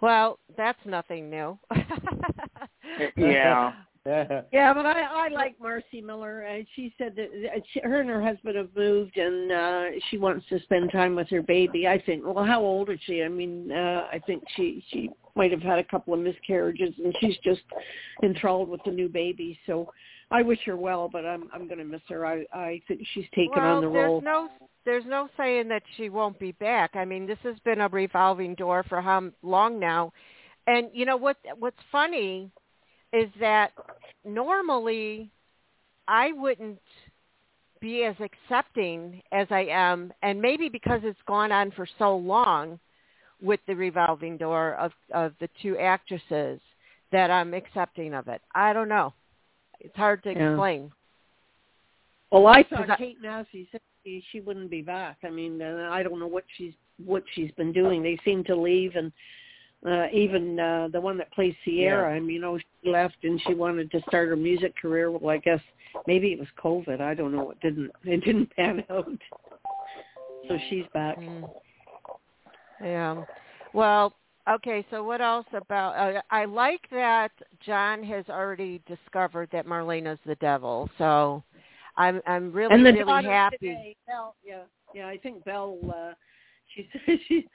Well, that's nothing new. (laughs) yeah. (laughs) Yeah, but I I like Marci Miller. Uh, she said that uh, she, her and her husband have moved, and uh she wants to spend time with her baby. I think. Well, how old is she? I mean, uh I think she she might have had a couple of miscarriages, and she's just enthralled with the new baby. So I wish her well, but I'm I'm going to miss her. I I think she's taken well, on the there's role. no there's no saying that she won't be back. I mean, this has been a revolving door for how long now? And you know what what's funny is that normally I wouldn't be as accepting as I am and maybe because it's gone on for so long with the revolving door of of the two actresses that I'm accepting of it. I don't know. It's hard to Yeah. explain. Well, I thought I- Kate Mansi said she she wouldn't be back. I mean, uh, I don't know what she's what she's been doing. They seem to leave, and uh, even uh, the one that plays Ciara, and you know, she left and she wanted to start her music career. Well, I guess maybe it was COVID. I don't know. It didn't (laughs) it didn't pan out. So she's back. Mm. Yeah. Well, okay. So what else about? Uh, I like that John has already discovered that Marlena's the devil. So I'm I'm really and the really daughter happy. today, Belle, yeah, yeah. I think Belle. Uh, she (laughs) said she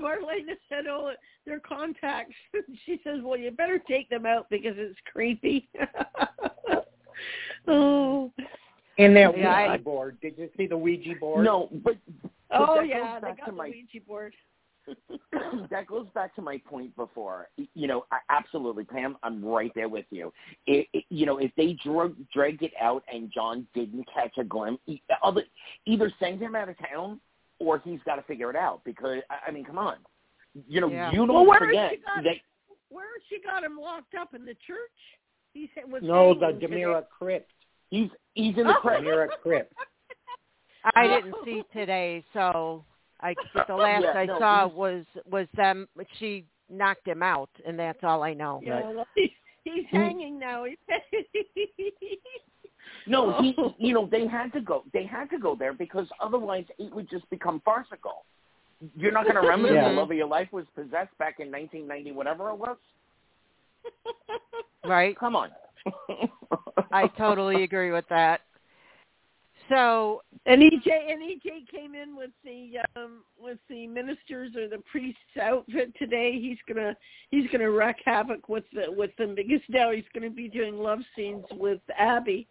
Marlena said, "Oh, they're contacts." (laughs) she says, "Well, you better take them out because it's creepy." (laughs) oh, And that Yeah, I- Ouija board. Did you see the Ouija board? No, but oh yeah, goes they got the my- Ouija board. (coughs) that goes back to my point before. You know, I, absolutely, Pam. I'm right there with you. It, it, you know, if they drug drag it out and John didn't catch a glimpse, e- other- either send him out of town or he's got to figure it out. Because I, I mean, come on, you know, Yeah. you don't Well, where forget she got- that. Where she got him locked up in the church? He said was No, the. DiMera crypt. He's he's in the Oh. crypt. DiMera crypt. (laughs) I oh. didn't see today, so I (laughs) the last Yeah, I no, saw he's- was was them. She knocked him out, and that's all I know. Yeah, well, he's, he's hanging now. (laughs) No, he, Oh. you know, they had to go. They had to go there because otherwise it would just become farcical. You're not going (laughs) to remember Yeah. the love of your life was possessed back in 1990, whatever it was. Right? Come on. I totally agree with that. So And EJ and EJ came in with the um with the ministers or the priest's outfit today. He's gonna he's gonna wreak havoc with the with them because now he's gonna be doing love scenes with Abby.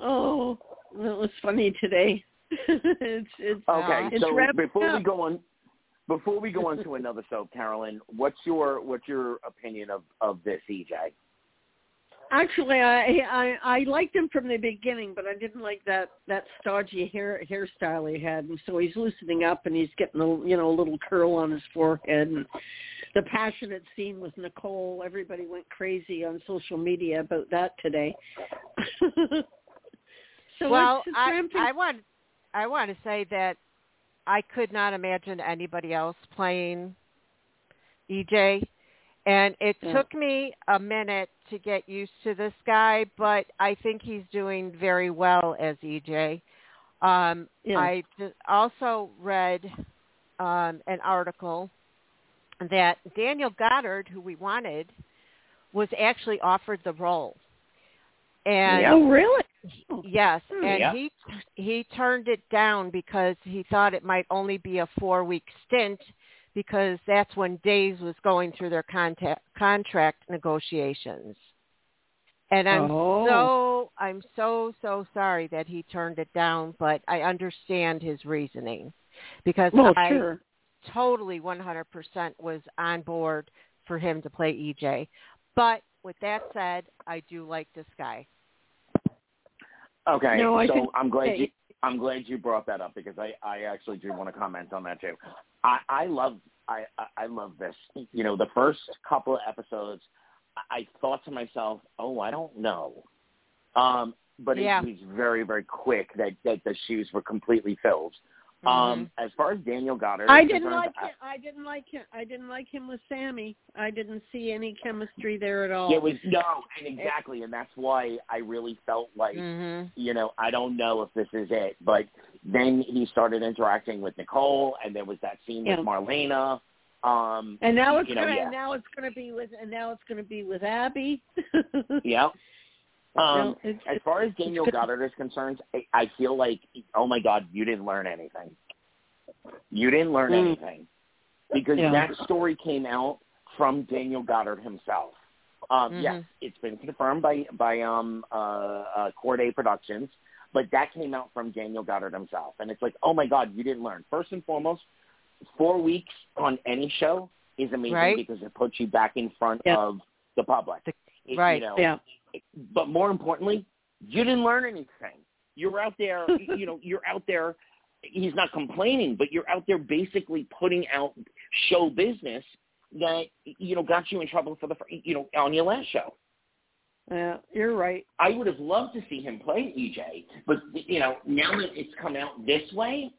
Oh, that was funny today. (laughs) it's it's Okay, it's so before we go on, before we go on to another soap, Carolyn, what's your what's your opinion of of this, EJ? Actually, I, I I liked him from the beginning, but I didn't like that that stodgy hair hairstyle he had. And so he's loosening up, and he's getting a you know a little curl on his forehead. And the passionate scene with Nicole, everybody went crazy on social media about that today. (laughs) so well, I, I want I want to say that I could not imagine anybody else playing EJ, and it Yeah. took me a minute to get used to this guy, but I think he's doing very well as EJ. Um, Yeah. I d- also read um, an article that Daniel Goddard, who we wanted, was actually offered the role. And Oh, really? Yes, Hmm. and Yeah. he he turned it down because he thought it might only be a four week stint because that's when Days was going through their contact, contract negotiations. And I'm Oh. so I'm so so sorry that he turned it down, but I understand his reasoning because Well, I sure. totally 100% was on board for him to play EJ. But with that said, I do like this guy. Okay, No, I so think- I'm glad hey. you I'm glad you brought that up because I I actually do want to comment on that too. I I love I I- love this. You know, the first couple of episodes, I- I thought to myself, oh, I don't know, um, but Yeah. it was very very quick that that the shoes were completely filled. Um, as far as Daniel Goddard, Mm-hmm. I didn't like I- him. I didn't like him. I didn't like him with Sammy. I didn't see any chemistry there at all. It was no, and exactly, and that's why I really felt like Mhm. you know I don't know if this is it, but then he started interacting with Nicole, and there was that scene Yeah. with Marlena. Um, and now it's you know, gonna. yeah. Now it's gonna be with. And now it's gonna be with Abby. (laughs) yeah. Um, No, as far as Daniel. Goddard is concerned, I, I feel like, oh my God, you didn't learn anything. You didn't learn Mm. anything because Yeah. that story came out from Daniel Goddard himself. Um, Mhm. Yes, it's been confirmed by by um, uh, uh, Corday Productions, but that came out from Daniel Goddard himself, and it's like, oh my God, you didn't learn. First and foremost, four weeks on any show is amazing Right. because it puts you back in front Yeah. of the public. It- right. You know, yeah. But more importantly, you didn't learn anything. You're out there, (laughs) you know, you're out there. He's not complaining, but you're out there basically putting out show business that you know got you in trouble for the you know on your last show. Yeah. You're right. I would have loved to see him play EJ, but you know now that it's come out this way,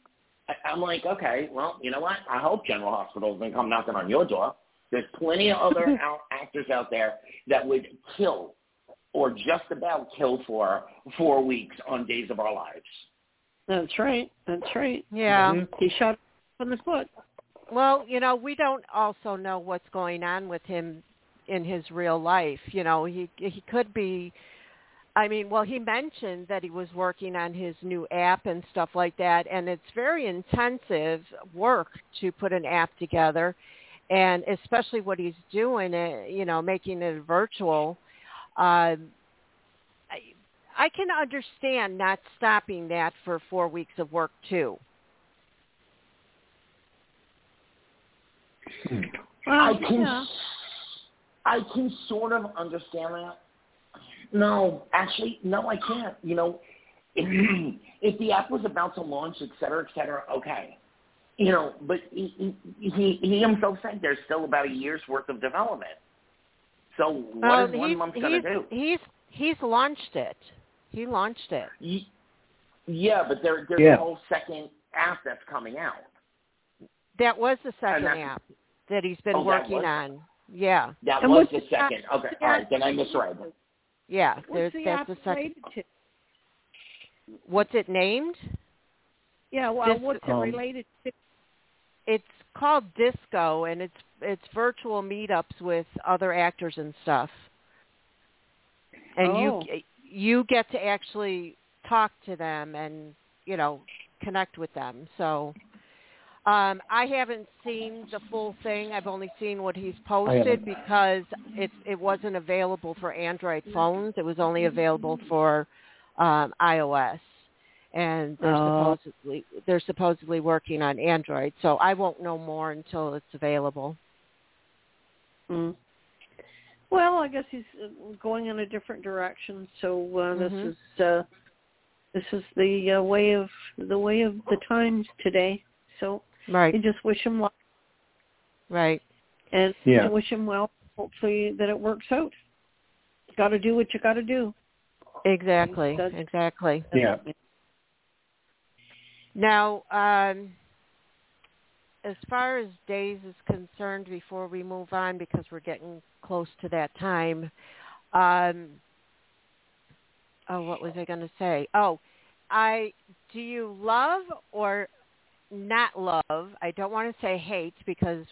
I, I'm like, okay, well, you know what? I hope General Hospital doesn't come knocking on your door. There's plenty of other (laughs) out, actors out there that would kill or just about kill for four weeks on Days of Our Lives. That's right. That's right. Yeah. Mhm. He shot on the foot. Well, you know, we don't also know what's going on with him in his real life. You know, he he could be I mean, well, he mentioned that he was working on his new app and stuff like that, and it's very intensive work to put an app together, and especially what he's doing, uh, you know, making it virtual. Um, I, I can understand not stopping that for four weeks of work too. I Well, can, yeah. I can sort of understand that. No, actually, no, I can't. You know, if, (clears throat) if the app was about to launch, et cetera, et cetera, okay. You know, but he, he, he he himself said there's still about a year's worth of development. So what Well, is one he's, month going to do? He's he's launched it. He launched it. Ye- Yeah, but there, there's Yeah. a whole second app that's coming out. That was the second that's- app that he's been Oh, working was? on. Yeah, That And was the the app- second. Okay, all right, then I misread. It. Yeah. What's There's the that's app the second. related to? What's it named? Yeah. Well, This- what's it Um, related to? It's called Disco, and it's it's virtual meetups with other actors and stuff. And Oh. you you get to actually talk to them and you know connect with them. So um, I haven't seen the full thing. I've only seen what he's posted because it it wasn't available for Android phones. It was only available for um, iOS, and they're Oh. supposedly they're supposedly working on Android. So I won't know more until it's available. Mm. Well, well, I guess he's uh, going in a different direction. So uh, Mhm. this is uh, this is the uh, way of the way of the times today. So Right. you just wish him luck Right. and Yeah. wish him well. Hopefully that it works out. You got to do what you got to do. Exactly. That's- Exactly. Yeah. Now, um, as far as days is concerned, before we move on, because we're getting close to that time, um, oh, what was I going to say? Oh, I do you love or not love? I don't want to say hate because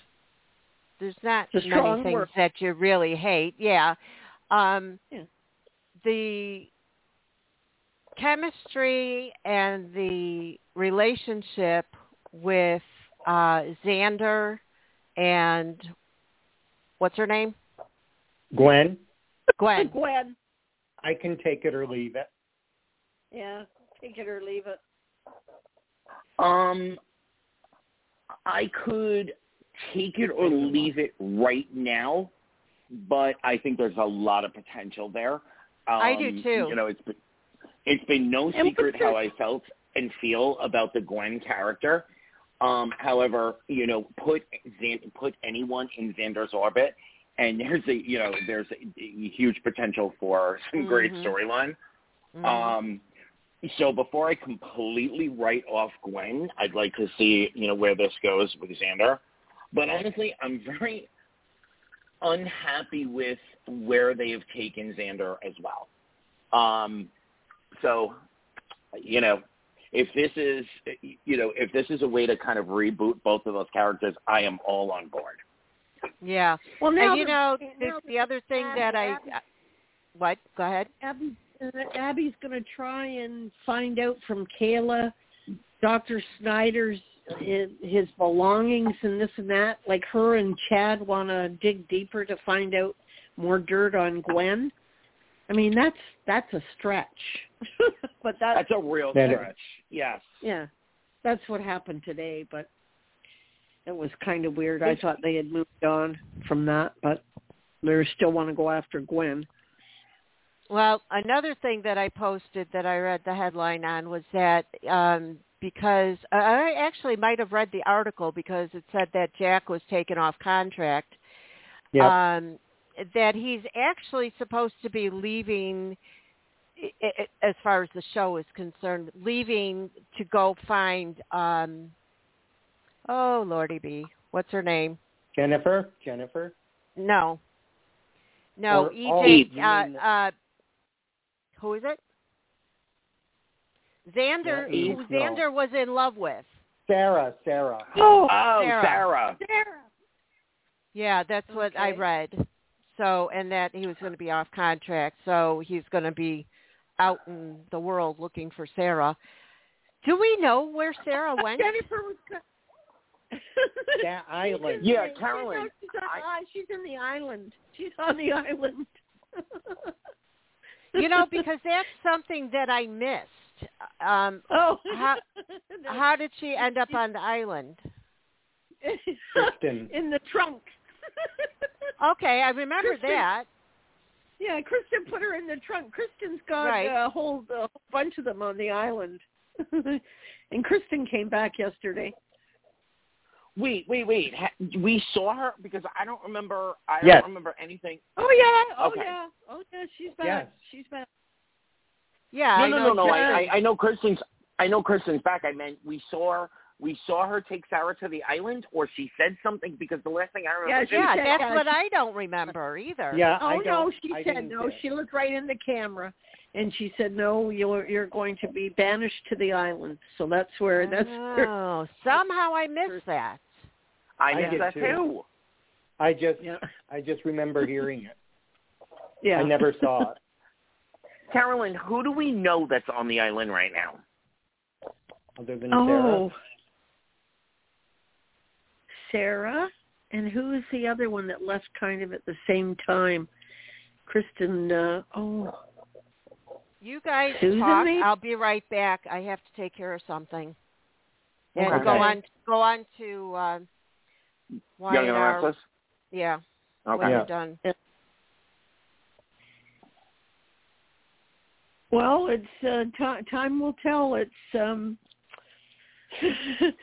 there's not a many things word. that you really hate. Yeah. Um, Yeah. The chemistry and the relationship with uh Xander and what's her name? Gwen, Gwen. (laughs) Gwen. I can take it or leave it. Yeah, take it or leave it. Um, I could take it or leave it right now, but I think there's a lot of potential there. Um, I do too. You know, it's been, it's been no secret how I felt and feel about the Gwen character. Um, however, you know, put put anyone in Xander's orbit, and there's a you know there's a, a huge potential for some great Mhm. storyline. Mhm. Um, so before I completely write off Gwen, I'd like to see you know where this goes with Xander. But honestly, I'm very unhappy with where they have taken Xander as well. Um, so, you know, if this is you know if this is a way to kind of reboot both of those characters, I am all on board. yeah. Well, now And you that- know, now the, the other thing Abby- that I Abby- uh, what? Go ahead. Abby, uh, Abby's going to try and find out from Kayla, Dr. Snyder's his, his belongings and this and that. Like her and Chad want to dig deeper to find out more dirt on Gwen. I mean, that's that's a stretch, (laughs) but that's That's a real That is- stretch. Yes. yeah, that's what happened today. But it was kind of weird. I thought they had moved on from that, but they still want to go after Gwen. Well, another thing that I posted that I read the headline on was that um, because uh, I actually might have read the article because it said that Jack was taken off contract. Yeah. Um, that he's actually supposed to be leaving, i- i- as far as the show is concerned, leaving to go find. Um, oh Lordy B, what's her name? Jennifer, Jennifer. No, no, or, EJ. Oh, uh, uh, who is it? Xander, Yeah, who no. Xander was in love with. Sarah, Sarah. Oh, Oh, Sarah. Sarah. Sarah. Yeah, that's what I read. So, and that he was going to be off contract, so he's going to be out in the world looking for Sarah. Do we know where Sarah (laughs) went? Jennifer was. co- (laughs) That island. Yeah, the- Carolyn, She's, on, I- I, she's in the island. She's on the island. you know, (laughs) because that's something that I missed. Um, oh, How- how did she end up on the island? Kristen. in the trunk. Okay, I remember Kristen- that. Yeah, Kristen put her in the trunk. Kristen's got Right. a whole a whole bunch of them on the island. (laughs) and Kristen came back yesterday. Wait, wait, wait. We saw her because I don't remember. I Yes. don't remember anything. Oh yeah, oh Okay. yeah, oh yeah. She's back. Yes. She's back. Yeah, no, I no, know no, no. Jack- I, I, I know Kristen's. I know Kristen's back. I meant we saw her. We saw her take Sarah to the island, or she said something because the last thing I remember. Yeah, is- she yeah, said that's that. what I don't remember either. Yeah, Oh I no, she I said no. say. She looked right in the camera, and she said no. You're you're going to be banished to the island. So that's where that's where. Oh, (laughs) somehow I missed that. I I missed did that too. too. I just, Yeah, I just remember hearing it. (laughs) yeah. I never saw it. Carolyn, who do we know that's on the island right now? Other than Sarah. Oh, Sarah, Sarah. And who is the other one that left kind of at the same time? Kristen, uh, oh. You guys Susan talk. Maybe? I'll be right back. I have to take care of something. And okay. go on go on to uh, Young and Yeah. Okay. When yeah. done. Yeah. Well, it's uh, t- time will tell. It's um (laughs)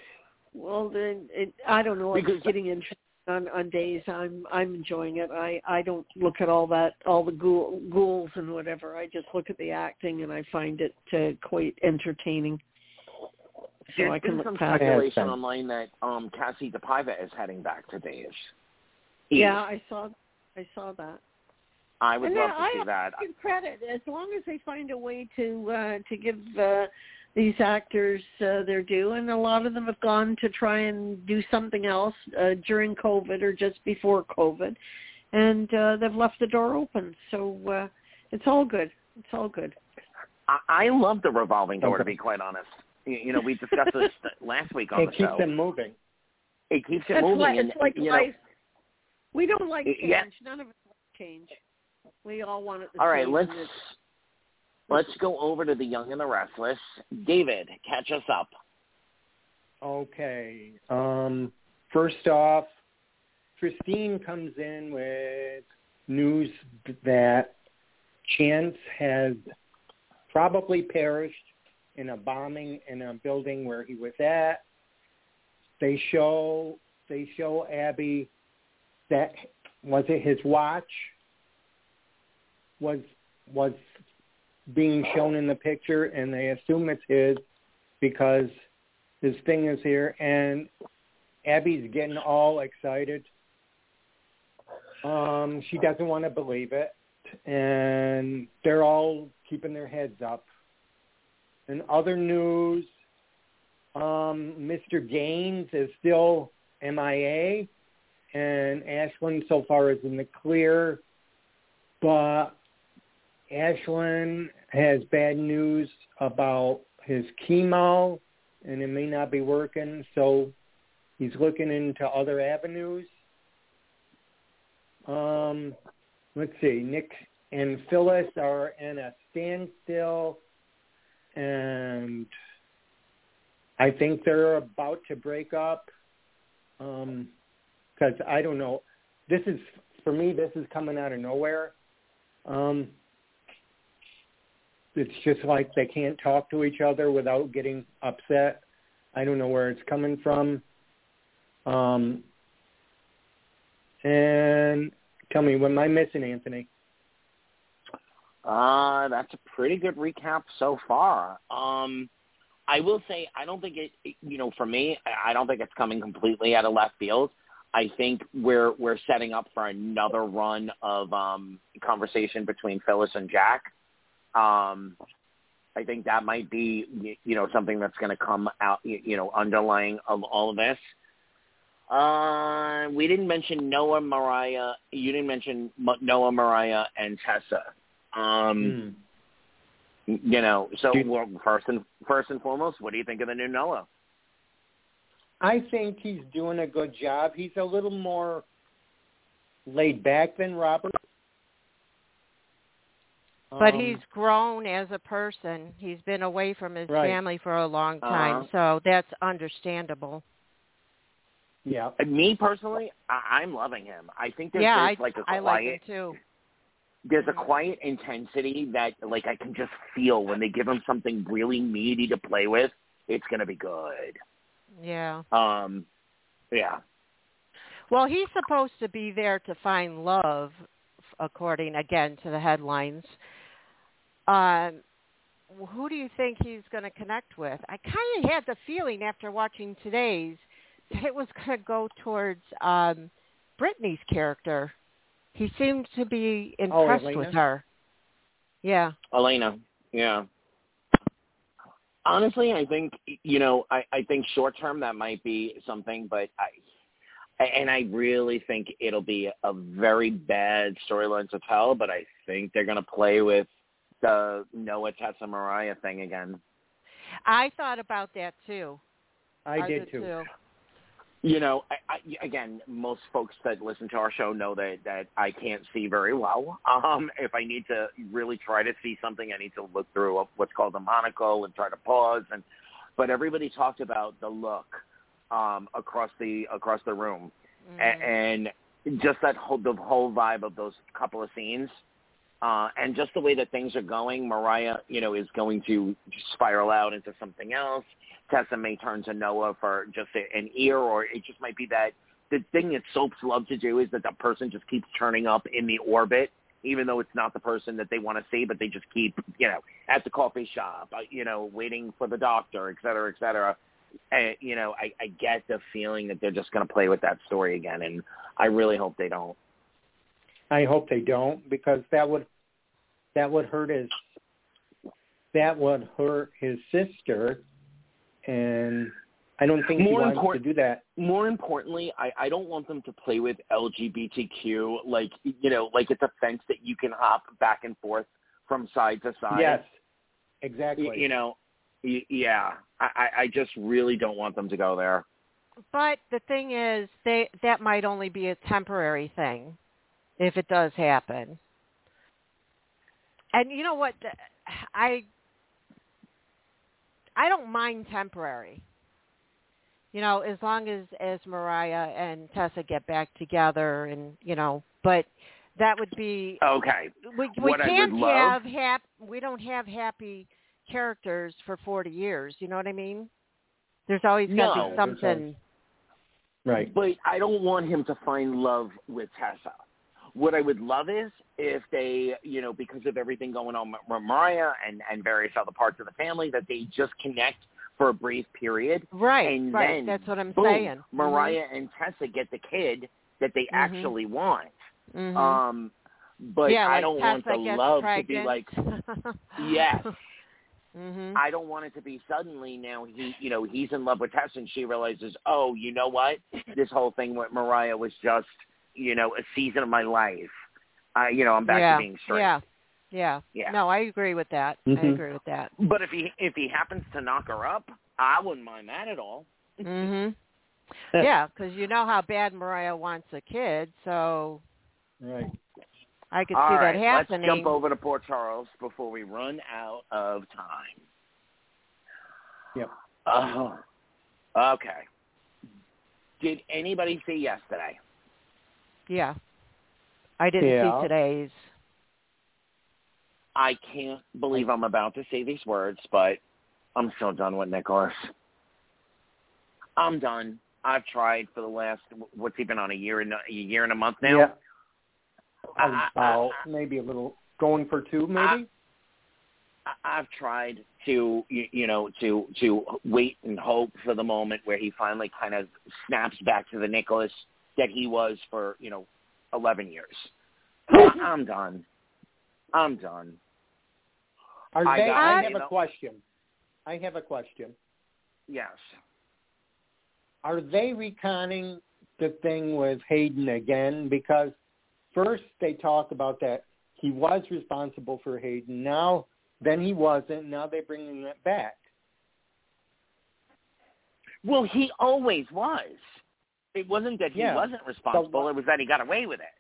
well, then it, I don't know. Because- It's getting interesting on on days. I'm I'm enjoying it. I I don't look at all that all the ghoul, ghouls and whatever. I just look at the acting and I find it uh, quite entertaining. So There's I can been look some past. Speculation online that um Kassie DePaiva is heading back to Days. Yeah, I saw I saw that. I would and love to I see that. give credit as long as they find a way to uh, to give uh, these actors uh, their due, and a lot of them have gone to try and do something else uh, during COVID or just before COVID, and uh, they've left the door open. So uh, it's all good. It's all good. I, I love the revolving door, to be quite honest. You, you know, we discussed this (laughs) last week on It the show. It keeps show. them moving. it keeps it That's moving, why and it's like you know. We don't like change. Yeah. None of us like change. We all want it the all right, same, let's and it's- let's go over to the Young and the Restless. David, catch us up. Okay. Um, first off, Christine comes in with news that Chance has probably perished in a bombing in a building where he was at. They show they show Abby that was it his watch was was being shown in the picture and they assume it's his because his thing is here and Abby's getting all excited. Um, she doesn't want to believe it and they're all keeping their heads up. In other news, um, Mr. Gaines is still MIA and Ashland so far is in the clear, but Ashland has bad news about his chemo and it may not be working, so he's looking into other avenues. Um, let's see, Nick and Phyllis are in a standstill, and I think they're about to break up. Um, because I don't know, this is for me. This is coming out of nowhere. Um, it's just like they can't talk to each other without getting upset. I don't know where it's coming from. Um, and tell me, what am I missing, Anthony? Uh, that's a pretty good recap so far. Um, I will say I don't think it. You know, for me, I- don't think it's coming completely out of left field. I think we're we're setting up for another run of um, conversation between Phyllis and Jack. Um, I think that might be you know something that's going to come out you know underlying of all of this. Uh, we didn't mention Noah, Mariah. You didn't mention Noah, Mariah, and Tessa. Um, Hmm. you know, so Dude. well, first and first and foremost, what do you think of the new Noah? I think he's doing a good job. He's a little more laid back than Robert. But Um, he's grown as a person. He's been away from his Right. family for a long time, Uh-huh. so that's understandable. yeah. Uh, Me personally, I, I'm loving him. I think there's, yeah, there's I like a I quiet, like him too. there's a Mhm. quiet intensity that like I can just feel when they give him something really meaty to play with. It's gonna be good. Yeah. Um, yeah. Well, he's supposed to be there to find love, according again to the headlines. Um, who do you think he's going to connect with? I kind of had the feeling after watching today's that it was going to go towards um, Brittany's character. He seemed to be Oh, impressed Elena? with her. Yeah. Elena, yeah. Honestly, I think you know, I, I think short term that might be something, but I, and I really think it'll be a very bad storyline to tell. But I think they're gonna play with the Noah Tessa Mariah thing again. I thought about that too. I did too. too. You know, I, I, again, most folks that listen to our show know that that I can't see very well. Um, if I need to really try to see something, I need to look through what's called a monocle and try to pause. And but everybody talked about the look um, across the across the room, Mhm. A- and just that whole the whole vibe of those couple of scenes. Uh, and just the way that things are going, Mariah, you know, is going to spiral out into something else. Tessa may turn to Noah for just a, an ear, or it just might be that the thing that soaps love to do is that the person just keeps turning up in the orbit, even though it's not the person that they want to see, but they just keep, you know, at the coffee shop, uh, you know, waiting for the doctor, et cetera, et cetera. And, you know, I, I get the feeling that they're just going to play with that story again, and I really hope they don't. I hope they don't because that would that would hurt his that would hurt his sister, and I don't think More he wants import- to do that. More importantly, I, I don't want them to play with LGBTQ like you know, like it's a fence that you can hop back and forth from side to side. Yes, Y- exactly. you know, y- yeah. I, I I just really don't want them to go there. But the thing is, they that might only be a temporary thing, if it does happen. And you know what? I I don't mind temporary. You know, as long as as Mariah and Tessa get back together, and you know, but that would be Okay. we we What I would can't love- have hap we don't have happy characters for 40 years. You know what I mean? There's always got to There's be something. right. But I don't want him to find love with Tessa. What I would love is if they, you know, because of everything going on with Mariah and and various other parts of the family, that they just connect for a brief period. Right, and right. then, That's what I'm boom, saying. Mm-hmm. Mariah and Tessa get the kid that they actually want. Mhm. Um, but yeah, I like don't Tessa want the love pregnant. to be like, (laughs) yes. mhm. I don't want it to be suddenly now he, you know, he's in love with Tessa and she realizes, oh, you know what? (laughs) This whole thing with Mariah was just, you know, a season of my life. I, you know, I'm back yeah, to being straight. Yeah. Yeah. Yeah. No, I agree with that. I Mhm. agree with that. But if he if he happens to knock her up, I wouldn't mind that at all. Mhm. (laughs) yeah, because you know how bad Mariah wants a kid, so Right. I could All see right, that happening. let's jump over to Port Charles before we run out of time. Yep. Uh, okay. Did anybody see yesterday? Yeah. I didn't Yeah. see today's. I can't believe I'm about to say these words, but I'm so done with Nicholas. I'm done. I've tried for the last what's he been on a year and a year and a month now. Yeah. I- um, About maybe a little going for two, maybe. I- I've tried to you, you know to to wait and hope for the moment where he finally kind of snaps back to the Nicholas that he was for you know 11 years. (laughs) I'm done. I'm done. Are I they? got I have you a question. I have a question. Yes. Are they retconning the thing with Hayden again? Because first they talk about that he was responsible for Hayden. Now, then he wasn't. Now they're bringing it back. Well, he always was. It wasn't that he Yeah. wasn't responsible. it was that he got away with it.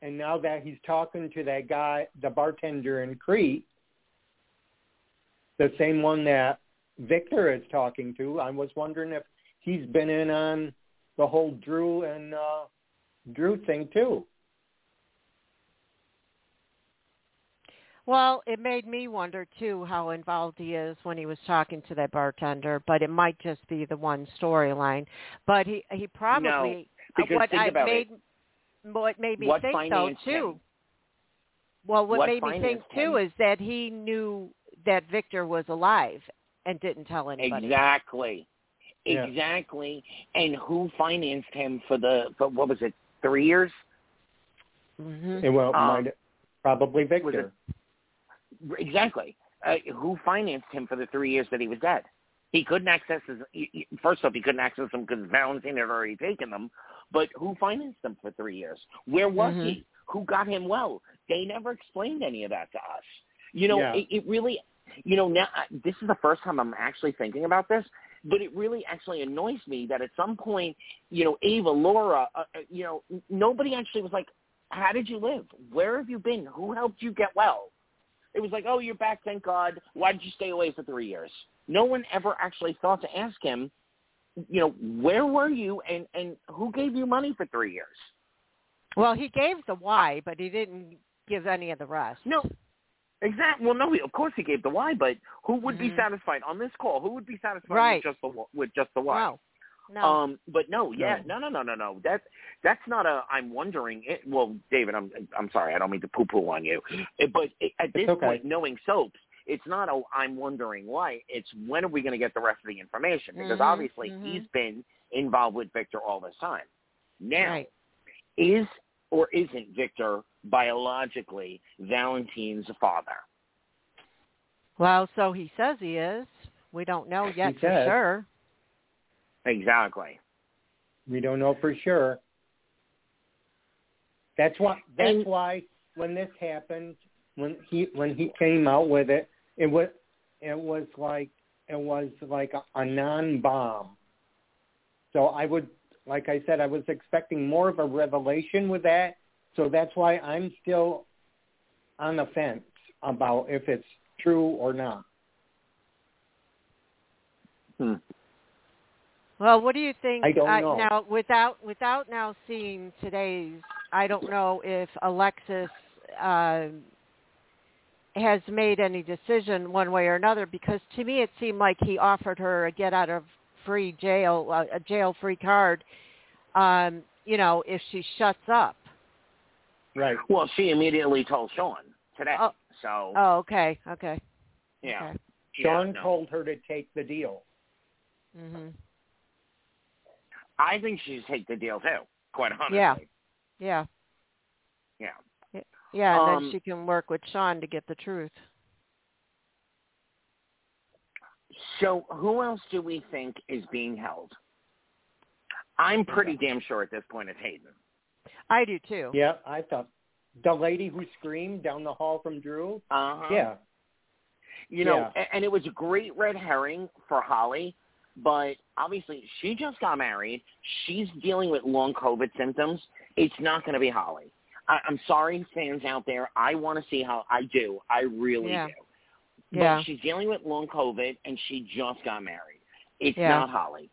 And now that he's talking to that guy, the bartender in Crete, the same one that Victor is talking to, I was wondering if he's been in on the whole Drew and uh, Drew thing too. Well, it made me wonder too how involved he is when he was talking to that bartender, but it might just be the one storyline. But he he probably no, because what think I about made it. what made me What think though too. him? Well, what, What made me think financed too is that he knew that Victor was alive and didn't tell anybody. Exactly. Yeah. Exactly. And who financed him for the for what was it? Three years? hmm And well, Um, might, probably was Victor. Exactly. Uh, who financed him for the three years that he was dead? He couldn't access his. First off, he couldn't access them because Valentine had already taken them. But who financed them for three years? Where was Mhm. he? Who got him well? They never explained any of that to us. You know, Yeah. it, it really. You know, now this is the first time I'm actually thinking about this. But it really actually annoys me that at some point, you know, Ava, Laura, uh, uh, you know, nobody actually was like, "How did you live? Where have you been? Who helped you get well?" It was like, oh, you're back, thank God. Why did you stay away for three years? No one ever actually thought to ask him, you know, where were you and, and who gave you money for three years? Well, he gave the why, but he didn't give any of the rest. No, exactly. Well, no, he, of course he gave the why, but who would Mhm. be satisfied on this call? Who would be satisfied Right. with just the with just the why? No. No. Um, but no, yeah, No. no, no, no, no. That's that's not a. I'm wondering. It, well, David, I'm I'm sorry. I don't mean to poo-poo on you, It- but it, at this okay. point, knowing soaps, it's not a. I'm wondering why. It's when are we going to get the rest of the information? Because Mhm, obviously mhm. he's been involved with Victor all this time. Now, Right. is or isn't Victor biologically Valentine's father? Well, so he says he is. We don't know yet He for says. sure. Exactly. We don't know for sure. That's why. That's And- why when this happened, when he when he came out with it, it was it was like it was like a, a non-bomb. So I would, like I said, I was expecting more of a revelation with that. So that's why I'm still on the fence about if it's true or not. Hmm. Well, what do you think? I don't uh. Now, without without now seeing today's, I don't know if Alexis uh, has made any decision one way or another. Because to me, it seemed like he offered her a get out of free jail, uh, a jail free card. Um, you know, if she shuts up. Right. Well, she immediately told Sean today. Oh. So Oh, okay, okay, yeah. okay. Sean yeah, no. told her to take the deal. Mhm. I think she should take the deal too. Quite honestly. Yeah. Yeah. Yeah. Yeah, and Um, then she can work with Sean to get the truth. So who else do we think is being held? I'm pretty damn sure at this point it's Hayden. I do too. Yeah, I thought the lady who screamed down the hall from Drew. Uh-huh. Yeah, You know, Yeah. and it was a great red herring for Holly, but obviously she just got married. She's dealing with long COVID symptoms. It's not going to be Holly. I, I'm sorry, fans out there. I want to see how I do. I really Yeah. do. Yeah. But she's dealing with long COVID, and she just got married. It's Yeah. not Holly.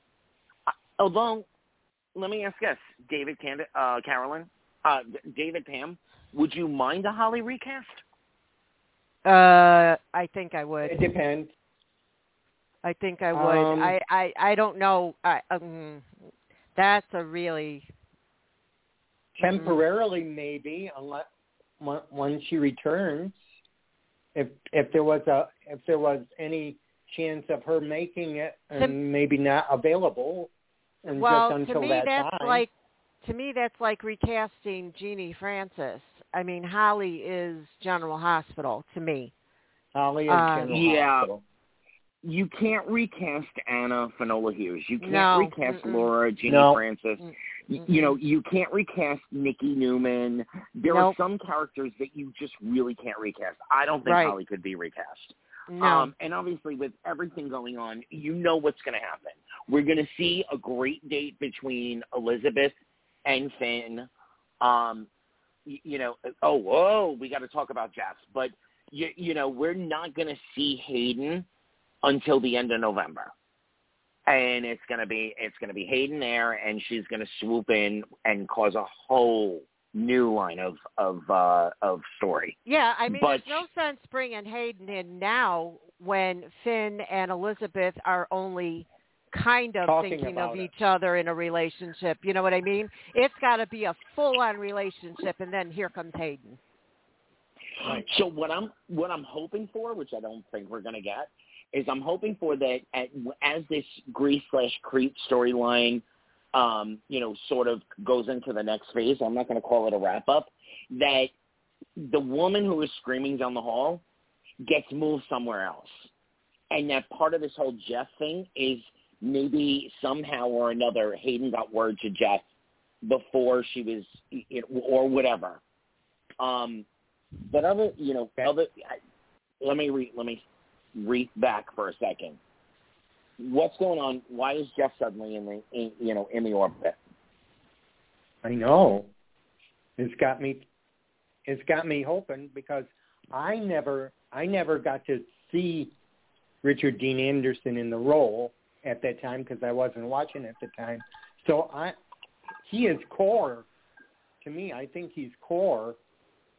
Uh, Although, let me ask this, David, Cand- uh, Carolyn, uh, D- David, Pam, would you mind a Holly recast? Uh, I think I would. it depends. I think I would. Um, I, I I don't know. I um, that's a really Temporarily, maybe, unless when, when she returns, if if there was a if there was any chance of her making it and To- maybe not available, and well just until to me that that's time. like to me that's like recasting Genie Francis. I mean Holly is General Hospital to me. Holly uh, and General Yeah. Hospital. You can't recast Anna Finola Hughes. You can't No. recast Mm-mm. Laura Genie No. Francis. Mm, Y- mm-mm. You know, you can't recast Nikki Newman. There Nope. are some characters that you just really can't recast. I don't think Right. Holly could be recast. No. Um, and obviously, with everything going on, you know what's going to happen. We're going to see a great date between Elizabeth and Finn. Um, you, you know, oh, whoa, we got to talk about Jeff. But you, you know, we're not going to see Hayden until the end of November, and it's going to be it's going to be Hayden there, and she's going to swoop in and cause a whole new line of of uh, of story. Yeah, I mean, But- there's no sense bringing Hayden in now when Finn and Elizabeth are only kind of thinking of about it. each other in a relationship. You know what I mean? It's got to be a full-on relationship, and then here comes Hayden. Right. So what I'm what I'm hoping for, which I don't think we're going to get, is I'm hoping for that at, as this Greece slash Crete storyline, um, you know, sort of goes into the next phase. I'm not going to call it a wrap up. That the woman who is screaming down the hall gets moved somewhere else, and that part of this whole Jeff thing is maybe somehow or another Hayden got word to Jeff before she was, or whatever. Um, but other, you know, other. I, let me re, let me read back for a second. What's going on? Why is Jeff suddenly in the, in, you know, in the orbit? I know. It's got me. It's got me hoping because I never, I never got to see Richard Dean Anderson in the role at that time because I wasn't watching at the time. So I, he is core to me, I think he's core,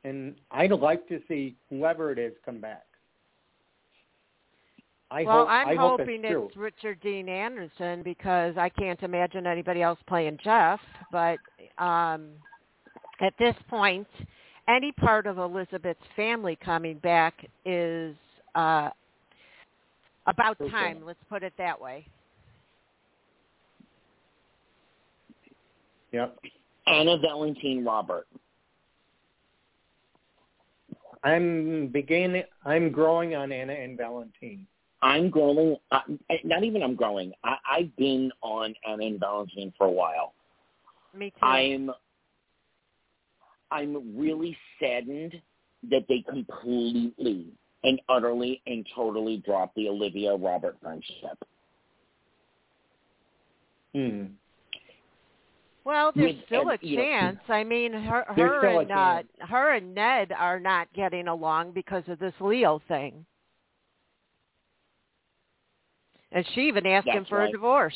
and I'd like to see whoever it is come back. I well, hope, I'm I hope hoping it's, it's Richard Dean Anderson because I can't imagine anybody else playing Jeff. But um, at this point, any part of Elizabeth's family coming back is uh, about Okay. time. Let's put it that way. Yep. Anna Valentine Robert. I'm beginning. I'm growing on Anna and Valentine. I'm growing. Uh, not even I'm growing. I, I've been on Anna and Valentine for a while. Me too. I'm I'm really saddened that they completely and utterly and totally dropped the Olivia Robert friendship. Hmm. Well, there's with- still a and, you know, chance. I mean, her, her and uh, her and Ned are not getting along because of this Leo thing. And she even asked him for right. a divorce.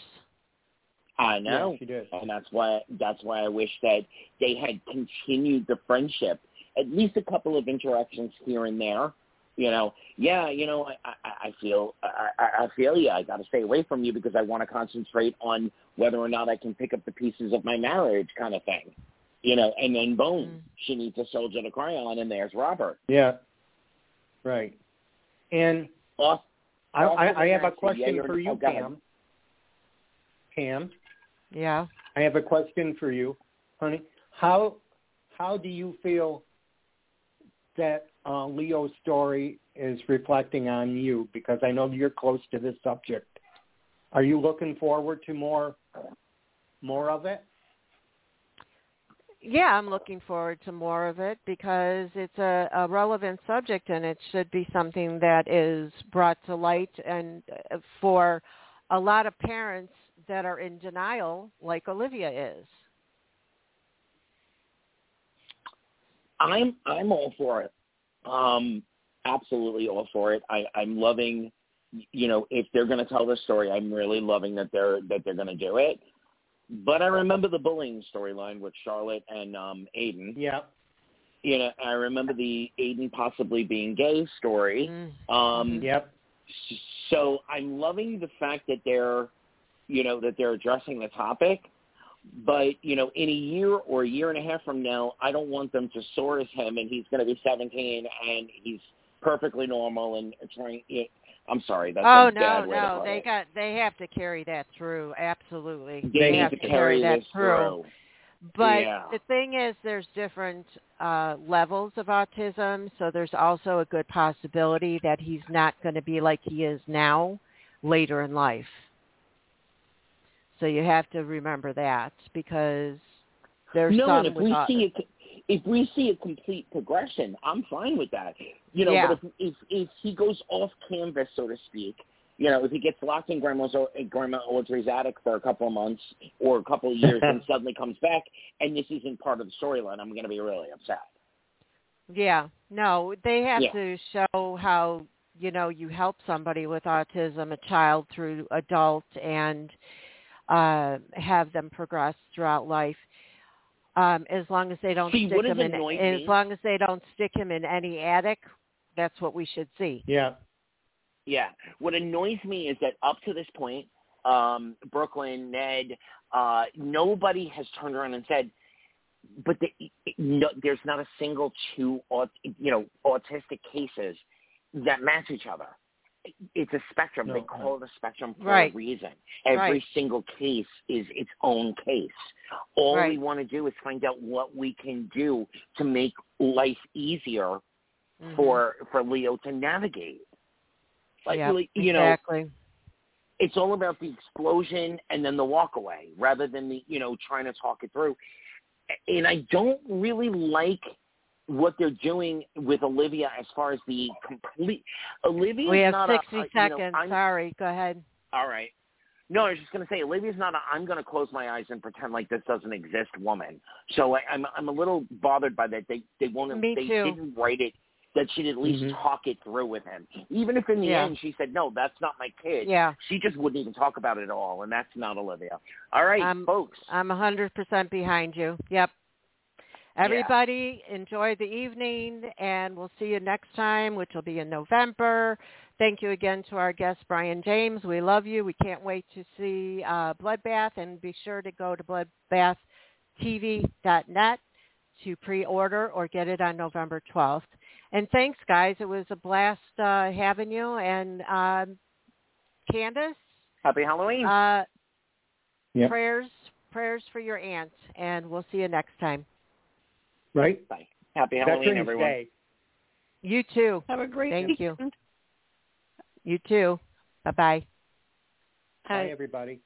I know. Yeah, she did. and that's why that's why I wish that they had continued the friendship, at least a couple of interactions here and there. You know, yeah, you know, I I, I feel I, I I feel you. I got to stay away from you because I want to concentrate on whether or not I can pick up the pieces of my marriage, kind of thing. You know, and then boom, Mm. she needs a soldier to cry on, and there's Robert. Yeah. Right. And Off, I, I, I have a question yeah, for you're- you, go ahead. Pam. Pam, Yeah. I have a question for you, honey. How how do you feel that uh, Leo's story is reflecting on you? Because I know you're close to this subject. Are you looking forward to more more of it? Yeah, I'm looking forward to more of it because it's a, a relevant subject and it should be something that is brought to light and uh, for a lot of parents that are in denial like Olivia is. I'm I'm all for it. Um, absolutely all for it. I, I'm loving, you know, if they're going to tell the story, I'm really loving that they're that they're going to do it. But I remember the bullying storyline with Charlotte and um Aiden. Yeah. You know, I remember the Aiden possibly being gay story. Mm. Um, Yep. so I'm loving the fact that they're, you know, that they're addressing the topic. But you know, in a year or a year and a half from now, I don't want them to SORAS him, and he's going to be 17 and he's perfectly normal and trying. I'm sorry, that's oh no, bad way to no, they it. got they have to carry that through. Absolutely, They, have need to carry, that this through. But Yeah. the thing is, there's different uh, levels of autism, so there's also a good possibility that he's not going to be like he is now later in life. So you have to remember that because there's no, some and if we see a, if we see a complete progression, I'm fine with that. You know, Yeah. but if if if he goes off canvas, so to speak, you know, if he gets locked in Grandma's in Grandma Audrey's attic for a couple of months or a couple of years and (laughs) suddenly comes back, and this isn't part of the storyline, I'm going to be really upset. Yeah, no, they have Yeah. to show how you know you help somebody with autism, a child through adult, and uh, have them progress throughout life. Um, as long as they don't See, stick what him in, as long as they don't stick him in any attic, that's what we should see. Yeah. Yeah. What annoys me is that up to this point, um, Brook Lynn, Ned, uh, nobody has turned around and said, but the, no, there's not a single two, aut- you know, autistic cases that match each other. It's a spectrum. No, they no. call it a spectrum for Right. a reason. Every Right. single case is its own case. All we want to do is find out what we can do to make life easier Mhm. for for Leo to navigate. Like, Yep, really, you know, exactly. it's all about the explosion and then the walk away rather than the you know trying to talk it through and i don't really like what they're doing with olivia as far as the complete olivia we have not 60 a, a, you know, seconds. Sorry, go ahead. all right no i was just going to say olivia's not a i'm going to close my eyes and pretend like this doesn't exist woman so I, i'm i'm a little bothered by that they they won't Me they too. didn't write it that she'd at least Mhm. talk it through with him even if in the Yeah. end she said no that's not my kid Yeah, she just wouldn't even talk about it at all, and that's not Olivia. All right, I'm- folks. I'm 100% behind you. Yep. Everybody, enjoy the evening, and we'll see you next time, which will be in November. Thank you again to our guest, Bryan James. We love you. We can't wait to see uh, Bloodbath, and be sure to go to bloodbathtv.net to pre-order or get it on November 12th. And thanks, guys. It was a blast uh, having you. And um, Candace, Happy Halloween. uh, Yep. prayers, prayers for your aunt, and we'll see you next time. Right? Bye. Happy Halloween, Veterans everyone. Day. You too. Have a great day. Thank you. weekend. You too. Bye bye. Bye, Bye. everybody.